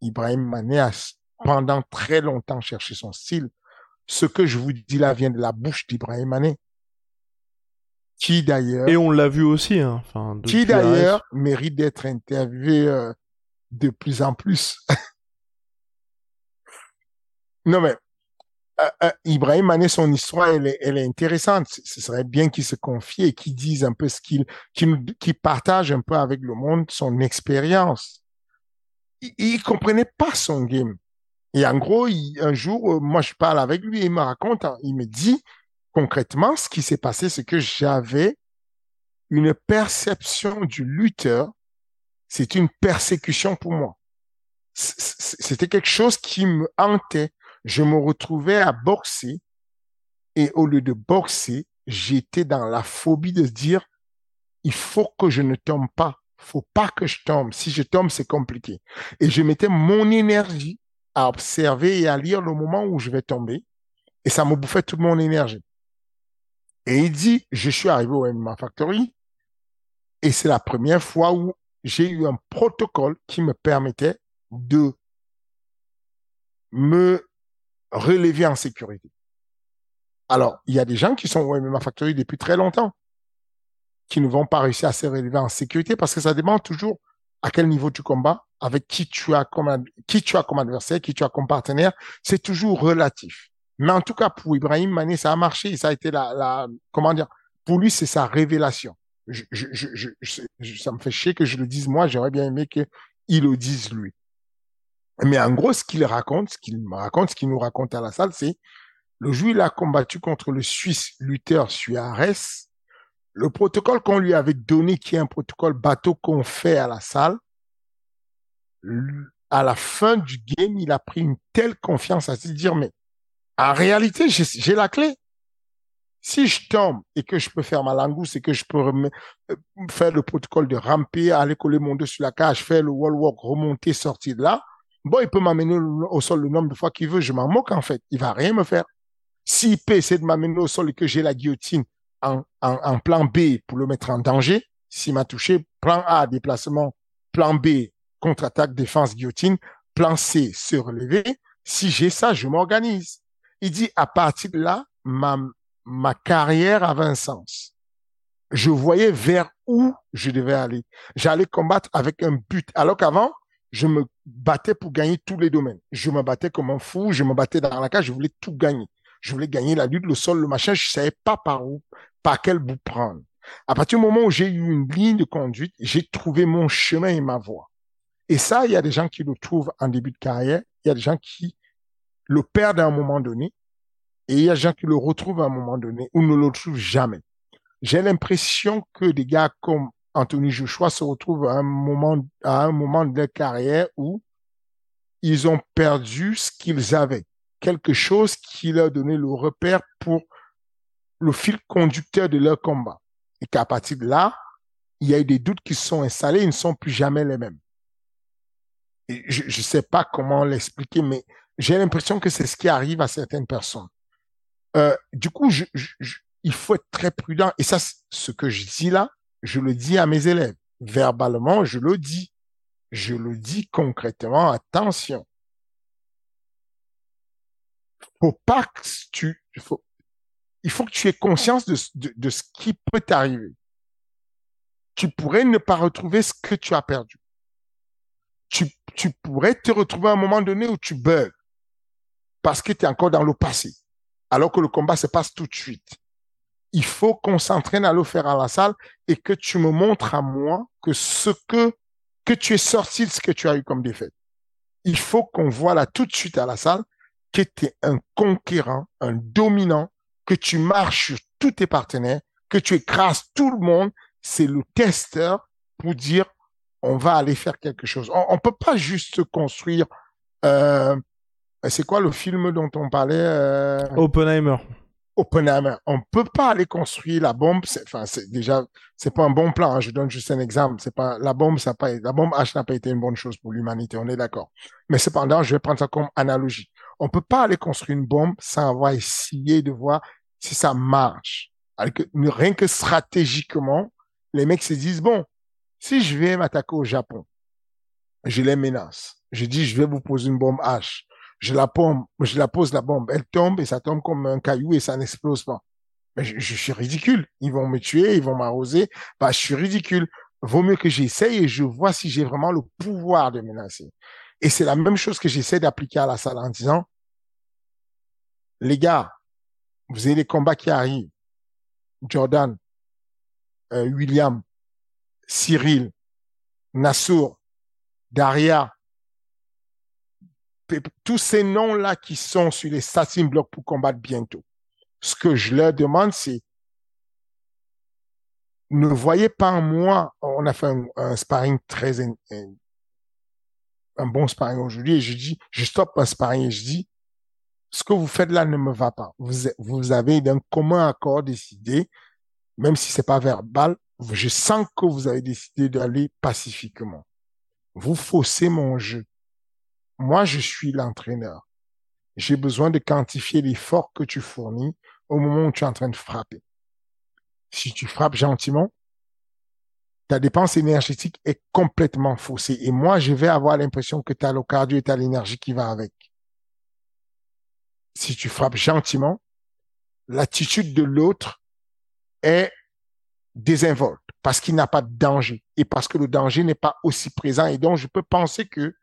Speaker 2: Ibrahim Mané a pendant très longtemps cherché son style. Ce que je vous dis là vient de la bouche d'Ibrahim Mané. Qui d'ailleurs.
Speaker 1: Et on l'a vu aussi, hein. Enfin,
Speaker 2: qui d'ailleurs mérite d'être interviewé euh, de plus en plus. non, mais euh, euh, Ibrahim Mané, son histoire, elle est, elle est intéressante. Ce serait bien qu'il se confie et qu'il dise un peu ce qu'il, qu'il, partage un peu avec le monde son expérience. Il, il comprenait pas son game. Et en gros, un jour, euh, moi, je parle avec lui et il me raconte, hein, il me dit concrètement ce qui s'est passé, c'est que j'avais une perception du lutteur c'est une persécution pour moi. C'était quelque chose qui me hantait. Je me retrouvais à boxer Et au lieu de boxer, j'étais dans la phobie de dire, il faut que je ne tombe pas. Faut pas que je tombe. Si je tombe, c'est compliqué. Et je mettais mon énergie à observer et à lire le moment où je vais tomber. Et ça me bouffait toute mon énergie. Et il dit, je suis arrivé au MMA Factory et c'est la première fois où j'ai eu un protocole qui me permettait de me relever en sécurité. Alors, il y a des gens qui sont au MMA Factory depuis très longtemps, qui ne vont pas réussir à se relever en sécurité parce que ça dépend toujours à quel niveau tu combats, avec qui tu as comme, qui tu as comme adversaire, qui tu as comme partenaire. C'est toujours relatif. Mais en tout cas, pour Ibrahim Mané, ça a marché. Ça a été la, la comment dire, pour lui, c'est sa révélation. Je, je, je, ça me fait chier que je le dise moi. J'aurais bien aimé qu'il le dise lui. Mais en gros, ce qu'il raconte, ce qu'il me raconte, ce qu'il nous raconte à la salle, c'est le jour il a combattu contre le Suisse lutteur Suarez, le protocole qu'on lui avait donné, qui est un protocole bateau qu'on fait à la salle, à la fin du game, il a pris une telle confiance à se dire, mais en réalité, j'ai la clé. Si je tombe et que je peux faire ma langouste et que je peux euh, faire le protocole de ramper, aller coller mon dos sur la cage, faire le wall walk, remonter, sortir de là, bon, il peut m'amener au sol le nombre de fois qu'il veut, je m'en moque en fait. Il va rien me faire. S'il peut essayer de m'amener au sol et que j'ai la guillotine en, en, en, plan B pour le mettre en danger, s'il m'a touché, plan A, déplacement, plan B, contre-attaque, défense, guillotine, plan C, se relever. Si j'ai ça, je m'organise. Il dit, à partir de là, ma, ma carrière avait un sens. Je voyais vers où je devais aller. J'allais combattre avec un but. Alors qu'avant, je me battais pour gagner tous les domaines. Je me battais comme un fou, je me battais dans la cage, je voulais tout gagner. Je voulais gagner la lutte, le sol, le machin, je savais pas par où, par quel bout prendre. À partir du moment où j'ai eu une ligne de conduite, j'ai trouvé mon chemin et ma voie. Et ça, il y a des gens qui le trouvent en début de carrière, il y a des gens qui le perdent à un moment donné, et il y a des gens qui le retrouvent à un moment donné ou ne le retrouvent jamais. J'ai l'impression que des gars comme Anthony Joshua se retrouvent à un moment, de leur carrière où ils ont perdu ce qu'ils avaient. Quelque chose qui leur donnait le repère pour le fil conducteur de leur combat. Et qu'à partir de là, il y a eu des doutes qui se sont installés, ils ne sont plus jamais les mêmes. Je ne sais pas comment l'expliquer, mais j'ai l'impression que c'est ce qui arrive à certaines personnes. Euh, du coup, il faut être très prudent. Et ça, ce que je dis là, je le dis à mes élèves. Verbalement, je le dis. Je le dis concrètement. Attention. Faut pas que tu, il faut que tu aies conscience de, de, de ce qui peut t'arriver. Tu pourrais ne pas retrouver ce que tu as perdu. Tu, tu pourrais te retrouver à un moment donné où tu bugs parce que tu es encore dans le passé alors que le combat se passe tout de suite. Il faut qu'on s'entraîne à le faire à la salle et que tu me montres à moi que ce que, que tu es sorti de ce que tu as eu comme défaite. Il faut qu'on voit là tout de suite à la salle que tu es un conquérant, un dominant, que tu marches sur tous tes partenaires, que tu écrases tout le monde. C'est le testeur pour dire on va aller faire quelque chose. On, ne peut pas juste construire euh, c'est quoi le film dont on parlait euh...
Speaker 1: Oppenheimer.
Speaker 2: Oppenheimer. On peut pas aller construire la bombe. Enfin, c'est déjà, c'est pas un bon plan. Hein. Je donne juste un exemple. C'est pas la bombe, ça pas, la bombe H n'a pas été une bonne chose pour l'humanité. On est d'accord. Mais cependant, je vais prendre ça comme analogie. On peut pas aller construire une bombe sans avoir essayé de voir si ça marche. rien que stratégiquement, les mecs se disent bon, si je vais m'attaquer au Japon, je les menace. Je dis je vais vous poser une bombe H je la pompe, je la pose la bombe, elle tombe et ça tombe comme un caillou et ça n'explose pas. Mais je, suis ridicule. Ils vont me tuer, ils vont m'arroser. Bah, je suis ridicule. Vaut mieux que j'essaye et je vois si j'ai vraiment le pouvoir de menacer. Et c'est la même chose que j'essaie d'appliquer à la salle en disant, les gars, vous avez les combats qui arrivent. Jordan, euh, William, Cyril, Nassour, Daria, tous ces noms-là qui sont sur les starting blocks pour combattre bientôt. Ce que je leur demande, c'est ne voyez pas en moi, on a fait un, sparring très, un, bon sparring aujourd'hui et je dis, je stoppe un sparring et je dis, ce que vous faites là ne me va pas. Vous, vous avez d'un commun accord décidé, même si c'est pas verbal, je sens que vous avez décidé d'aller pacifiquement. Vous faussez mon jeu. Moi, je suis l'entraîneur. J'ai besoin de quantifier l'effort que tu fournis au moment où tu es en train de frapper. Si tu frappes gentiment, ta dépense énergétique est complètement faussée. Et moi, je vais avoir l'impression que tu as le cardio et tu as l'énergie qui va avec. Si tu frappes gentiment, l'attitude de l'autre est désinvolte parce qu'il n'a pas de danger et parce que le danger n'est pas aussi présent. Et donc, je peux penser que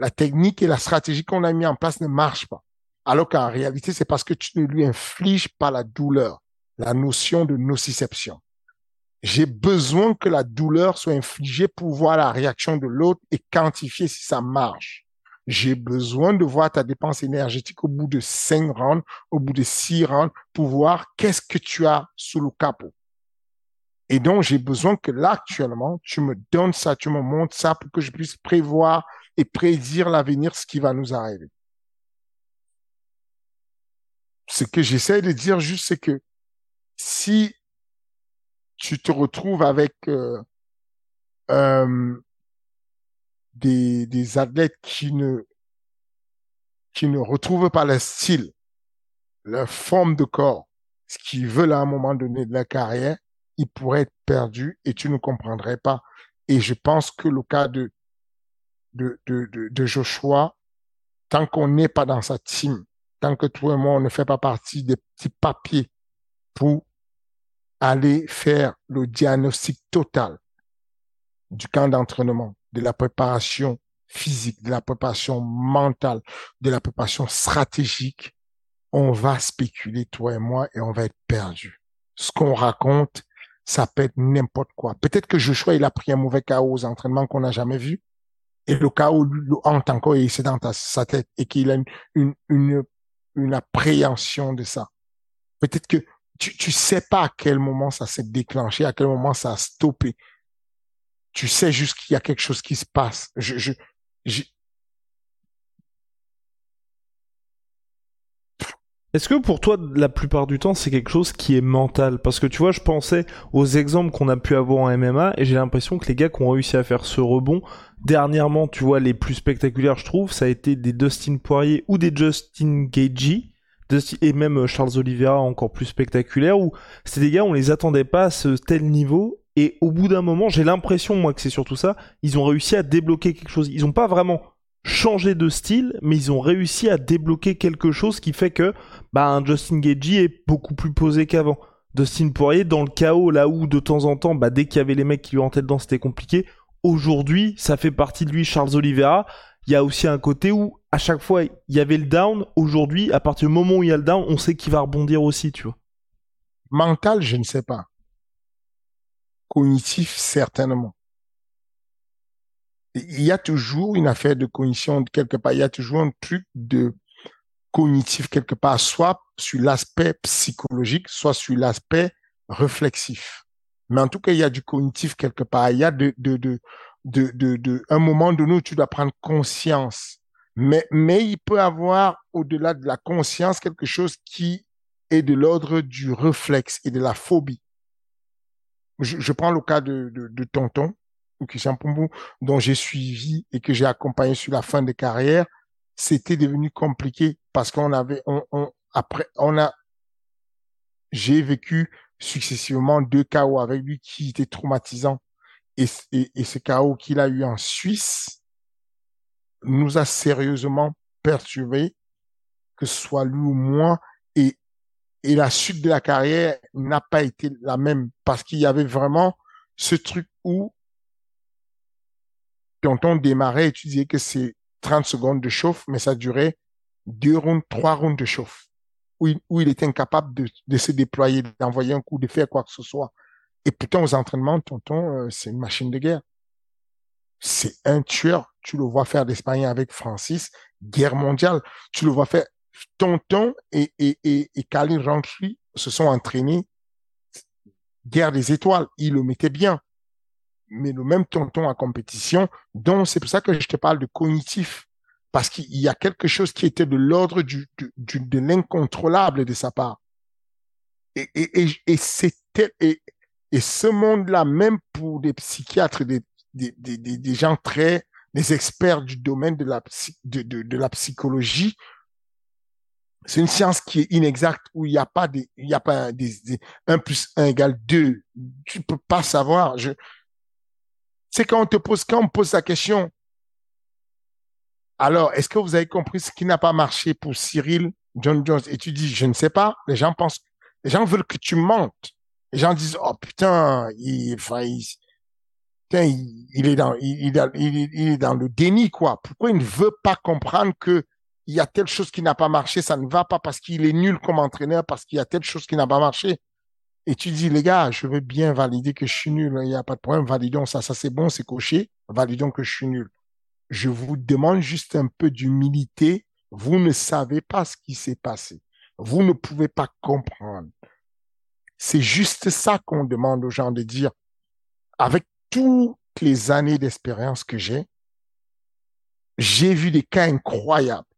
Speaker 2: la technique et la stratégie qu'on a mis en place ne marchent pas. Alors qu'en réalité, c'est parce que tu ne lui infliges pas la douleur, la notion de nociception. J'ai besoin que la douleur soit infligée pour voir la réaction de l'autre et quantifier si ça marche. J'ai besoin de voir ta dépense énergétique au bout de cinq rounds, au bout de six rounds, pour voir qu'est-ce que tu as sous le capot. Et donc, j'ai besoin que là, actuellement, tu me donnes ça, tu me montres ça pour que je puisse prévoir prédire l'avenir, ce qui va nous arriver. Ce que j'essaie de dire juste, c'est que si tu te retrouves avec euh, euh, des, des athlètes qui ne qui ne retrouvent pas leur style, leur forme de corps, ce qu'ils veulent à un moment donné de leur carrière, ils pourraient être perdus et tu ne comprendrais pas. Et je pense que le cas de, de, de, de, Joshua, tant qu'on n'est pas dans sa team, tant que toi et moi, on ne fait pas partie des petits papiers pour aller faire le diagnostic total du camp d'entraînement, de la préparation physique, de la préparation mentale, de la préparation stratégique, on va spéculer, toi et moi, et on va être perdu. Ce qu'on raconte, ça peut être n'importe quoi. Peut-être que Joshua, il a pris un mauvais chaos aux entraînements qu'on n'a jamais vu, et le chaos le hante encore et c'est dans sa tête, et qu'il a une, une, une, appréhension de ça. Peut-être que tu, tu sais pas à quel moment ça s'est déclenché, à quel moment ça a stoppé. Tu sais juste qu'il y a quelque chose qui se passe.
Speaker 1: Est-ce que pour toi, la plupart du temps, c'est quelque chose qui est mental? Parce que tu vois, je pensais aux exemples qu'on a pu avoir en MMA et j'ai l'impression que les gars qui ont réussi à faire ce rebond, dernièrement, tu vois, les plus spectaculaires, je trouve, ça a été des Dustin Poirier ou des Justin Gagey et même euh, Charles Oliveira encore plus spectaculaire où c'est des gars on les attendait pas à ce tel niveau et au bout d'un moment j'ai l'impression moi que c'est surtout ça ils ont réussi à débloquer quelque chose. Ils ont pas vraiment changé de style mais ils ont réussi à débloquer quelque chose qui fait que bah un Justin Gagey est beaucoup plus posé qu'avant Dustin Poirier dans le chaos là où de temps en temps bah dès qu'il y avait les mecs qui lui rentraient dedans c'était compliqué aujourd'hui ça fait partie de lui Charles Oliveira il y a aussi un côté où à chaque fois il y avait le down. Aujourd'hui, à partir du moment où il y a le down, on sait qu'il va rebondir aussi, tu vois.
Speaker 2: Mental, je ne sais pas. Cognitif, certainement. Il y a toujours une affaire de cognition quelque part. Il y a toujours un truc de cognitif quelque part, soit sur l'aspect psychologique, soit sur l'aspect réflexif. Mais en tout cas, il y a du cognitif quelque part. Il y a de, de, de, de, de, un moment donné où tu dois prendre conscience. Mais, mais il peut avoir, au-delà de la conscience, quelque chose qui est de l'ordre du réflexe et de la phobie. Je, je prends le cas de, de, de Tonton, Christian Pombou, dont j'ai suivi et que j'ai accompagné sur la fin de carrière. C'était devenu compliqué parce qu'on avait, on, on, après, on a, j'ai vécu successivement deux chaos avec lui qui étaient traumatisants et, ce chaos qu'il a eu en Suisse nous a sérieusement perturbé, que ce soit lui ou moi, et, et la suite de la carrière n'a pas été la même parce qu'il y avait vraiment ce truc où quand on démarrait, tu disais que c'est 30 secondes de chauffe, mais ça durait deux rounds, trois rounds de chauffe, où il, était incapable de, de se déployer, d'envoyer un coup, de faire quoi que ce soit. Et pourtant, aux entraînements, tonton, euh, c'est une machine de guerre. C'est un tueur. Tu le vois faire l'Espagne avec Francis, guerre mondiale. Tu le vois faire. Tonton et, et, et, et Khalil se sont entraînés guerre des étoiles. Il le mettait bien. Mais le même tonton en compétition, donc c'est pour ça que je te parle de cognitif. parce qu'il y a quelque chose qui était de l'ordre du, de l'incontrôlable de sa part. Et, et, et, et et, et ce monde-là, même pour des psychiatres, des, des, des, des, gens très, des experts du domaine de la, de, de, la psychologie, c'est une science qui est inexacte où il n'y a pas des, il y a pas des, des 1 plus 1 égale 2. Tu peux pas savoir. C'est quand on te pose, quand on pose la question, alors, est-ce que vous avez compris ce qui n'a pas marché pour Cyril John Jones? Et tu dis, je ne sais pas. Les gens pensent, les gens veulent que tu mentes. Les gens disent, oh putain, il, putain, il, est dans, il est dans le déni, quoi. Pourquoi il ne veut pas comprendre que il y a telle chose qui n'a pas marché, ça ne va pas parce qu'il est nul comme entraîneur, parce qu'il y a telle chose qui n'a pas marché. Et tu dis, les gars, je veux bien valider que je suis nul, hein, il n'y a pas de problème, validons ça, ça c'est bon, c'est coché, validons que je suis nul. Je vous demande juste un peu d'humilité. Vous ne savez pas ce qui s'est passé. Vous ne pouvez pas comprendre. C'est juste ça qu'on demande aux gens de dire. Avec toutes les années d'expérience que j'ai, j'ai vu des cas incroyables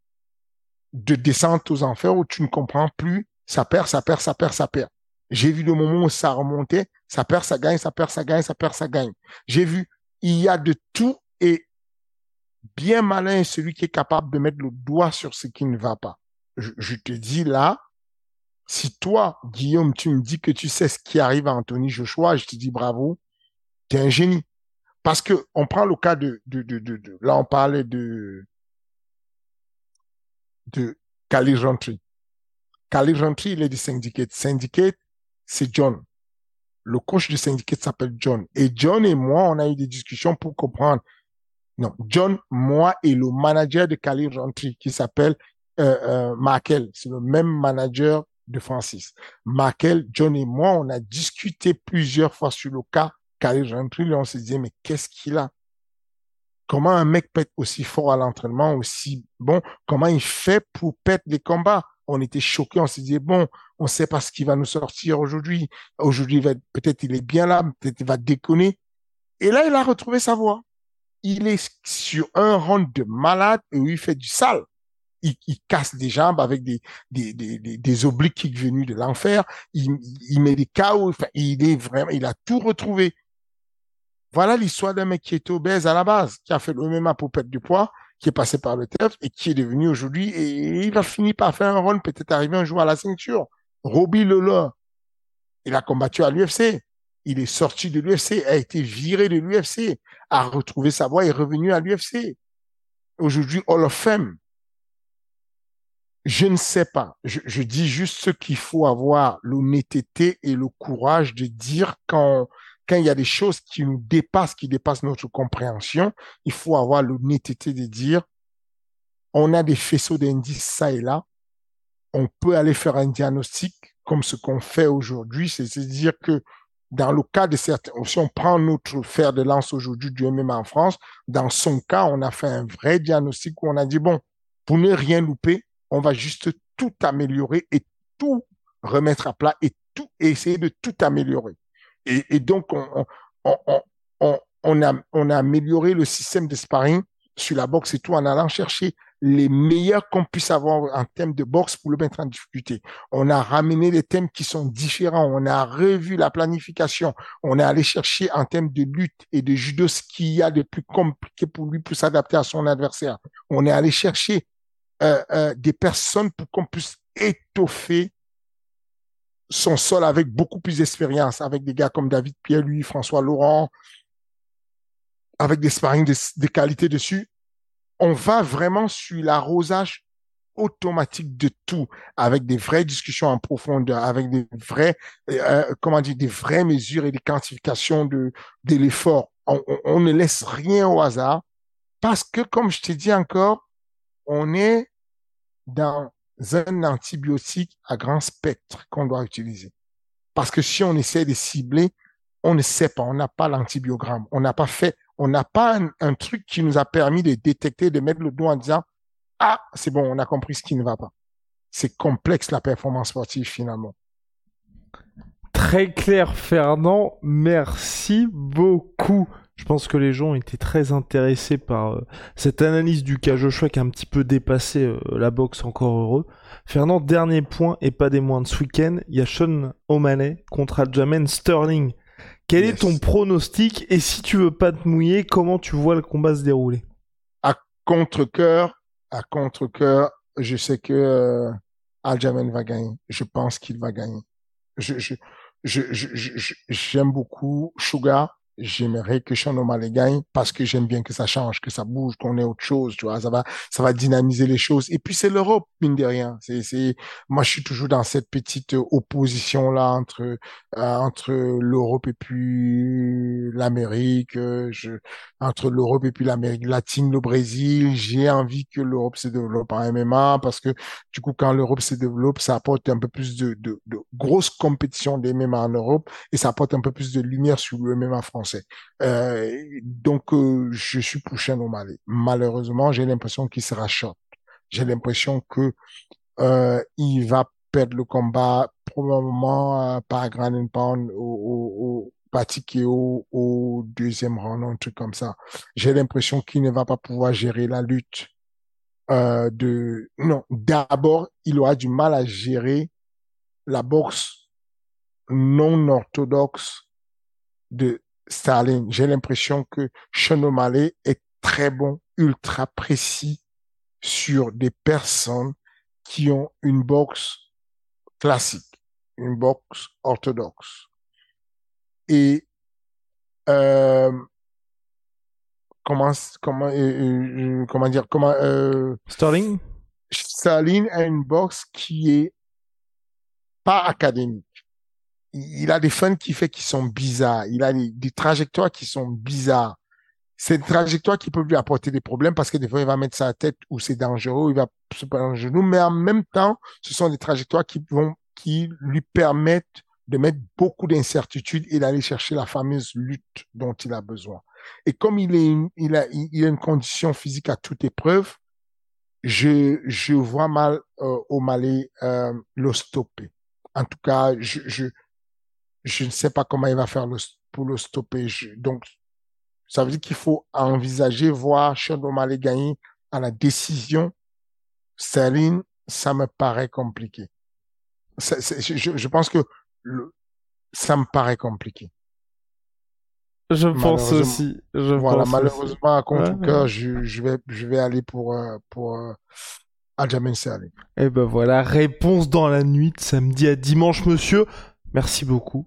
Speaker 2: de descente aux enfers où tu ne comprends plus, ça perd, ça perd, ça perd, ça perd. J'ai vu le moment où ça remontait, ça perd, ça gagne, ça perd, ça gagne, ça perd, ça gagne. J'ai vu, il y a de tout et bien malin est celui qui est capable de mettre le doigt sur ce qui ne va pas. Je, te dis là, si toi, Guillaume, tu me dis que tu sais ce qui arrive à Anthony Joshua, je te dis bravo, tu es un génie. Parce que on prend le cas de, de, de, de, de- là on parlait de, de Khalil Rountree. Khalil Rountree, il est du Syndicate. Syndicate, c'est John. Le coach du Syndicate s'appelle John. Et John et moi, on a eu des discussions pour comprendre. Non, John, moi et le manager de Khalil Rountree qui s'appelle euh, euh. C'est le même manager de Francis. Markel, John et moi, on a discuté plusieurs fois sur le cas Khalil Rountree. Et on se disait, mais qu'est-ce qu'il a? Comment un mec peut être aussi fort à l'entraînement, aussi bon? Comment il fait pour perdre les combats? On était choqués, on se disait, bon, on sait pas ce qui va nous sortir aujourd'hui. Aujourd'hui, peut-être il est bien là, peut-être il va déconner. Et là, il a retrouvé sa voie. Il est sur un round de malade où il fait du sale. Il, casse des jambes avec des, obliques qui venus de l'enfer. Il, met des chaos. Il est vraiment, il a tout retrouvé. Voilà l'histoire d'un mec qui était obèse à la base, qui a fait le MMA pour perdre du poids, qui est passé par le TEF et qui est devenu aujourd'hui, et il va finir par faire un run, peut-être arriver un jour à la ceinture. Robbie Lawler, il a combattu à l'UFC. Il est sorti de l'UFC, a été viré de l'UFC, a retrouvé sa voie et est revenu à l'UFC. Aujourd'hui, Hall of Fame. Je ne sais pas. Je dis juste ce qu'il faut avoir l'honnêteté et le courage de dire quand, quand il y a des choses qui nous dépassent, qui dépassent notre compréhension, il faut avoir l'honnêteté de dire, on a des faisceaux d'indices ça et là, on peut aller faire un diagnostic comme ce qu'on fait aujourd'hui, c'est-à-dire que dans le cas de certains, si on prend notre fer de lance aujourd'hui du MMA en France, dans son cas, on a fait un vrai diagnostic où on a dit, bon, pour ne rien louper, on va juste tout améliorer et tout remettre à plat et tout et essayer de tout améliorer. Et, et donc, on, on, on, on, a, on a amélioré le système de sparring sur la boxe et tout en allant chercher les meilleurs qu'on puisse avoir en termes de boxe pour le mettre en difficulté. On a ramené des thèmes qui sont différents. On a revu la planification. On est allé chercher en termes de lutte et de judo ce qu'il y a de plus compliqué pour lui pour s'adapter à son adversaire. On est allé chercher euh, euh, des personnes pour qu'on puisse étoffer son sol avec beaucoup plus d'expérience, avec des gars comme David Pierre-Louis, François Laurent, avec des sparring de, qualité dessus. On va vraiment sur l'arrosage automatique de tout, avec des vraies discussions en profondeur, avec des vrais, euh, comment dire, des vraies mesures et des quantifications de, l'effort. On, on, on ne laisse rien au hasard parce que, comme je t'ai dit encore, on est dans un antibiotique à grand spectre qu'on doit utiliser. Parce que si on essaie de cibler, on ne sait pas, on n'a pas l'antibiogramme, on n'a pas fait, on n'a pas un, truc qui nous a permis de détecter, de mettre le doigt en disant, ah, c'est bon, on a compris ce qui ne va pas. C'est complexe la performance sportive finalement.
Speaker 1: Très clair, Fernand. Merci beaucoup. Je pense que les gens étaient très intéressés par euh, cette analyse du cas Joshua qui a un petit peu dépassé euh, la boxe, encore heureux. Fernand, dernier point et pas des moindres. Ce week-end, il y a Sean O'Malley contre Aljamain Sterling. Quel
Speaker 2: Yes.
Speaker 1: est ton pronostic et si tu veux pas te mouiller, comment tu vois le combat se dérouler?
Speaker 2: À contre-cœur, à contre-cœur, je sais que euh, Aljamain va gagner. Je pense qu'il va gagner. Je, je- je- j'aime beaucoup Sugar. J'aimerais que Sean gagne parce que j'aime bien que ça change, que ça bouge, qu'on ait autre chose, tu vois. Ça va, ça va dynamiser les choses. Et puis c'est l'Europe, mine de rien. C'est, c'est, moi je suis toujours dans cette petite opposition là entre euh, entre l'Europe et puis l'Amérique. euh, Je, entre l'Europe et puis l'Amérique latine, le Brésil. J'ai envie que l'Europe se développe en MMA parce que du coup, quand l'Europe se développe, ça apporte un peu plus de, de, de grosses compétitions des MMA en Europe et ça apporte un peu plus de lumière sur le MMA français. Euh, donc, euh, je suis Sean O'Malley. Malheureusement, j'ai l'impression qu'il sera short. J'ai l'impression que euh, il va perdre le combat probablement par Grand and Pound au, au, deuxième round, un truc comme ça. J'ai l'impression qu'il ne va pas pouvoir gérer la lutte. Non, d'abord, il aura du mal à gérer la boxe non orthodoxe de J'ai l'impression que Sean O'Malley est très bon, ultra précis sur des personnes qui ont une boxe classique, une boxe orthodoxe. Et euh, comment comment euh, euh, comment dire comment euh, a une boxe qui est pas académique. Il a des fans qui fait qui sont bizarres. Il a des, trajectoires qui sont bizarres. C'est une trajectoire qui peut lui apporter des problèmes parce que des fois, il va mettre sa tête où c'est dangereux, il va se prendre un genou, mais en même temps, ce sont des trajectoires qui vont, qui lui permettent de mettre beaucoup d'incertitudes et d'aller chercher la fameuse lutte dont il a besoin. Et comme il est, une- il a, il a une condition physique à toute épreuve, je, je vois mal euh, O'Malley euh, le stopper. En tout cas, je, je, je ne sais pas comment il va faire le, pour le stopper. Je- donc, ça veut dire qu'il faut envisager voir Sean O'Malley gagner à la décision. Sterling, ça me paraît compliqué. Je, je- je pense que le, ça me paraît compliqué.
Speaker 1: Je pense aussi. Je
Speaker 2: Voilà,
Speaker 1: pense aussi.
Speaker 2: malheureusement, à contre-cœur,
Speaker 1: Ouais,
Speaker 2: je, je vais, je vais aller pour, euh, pour euh, Aljamain Sterling.
Speaker 1: Et ben voilà, réponse dans la nuit de samedi à dimanche, monsieur. Merci beaucoup.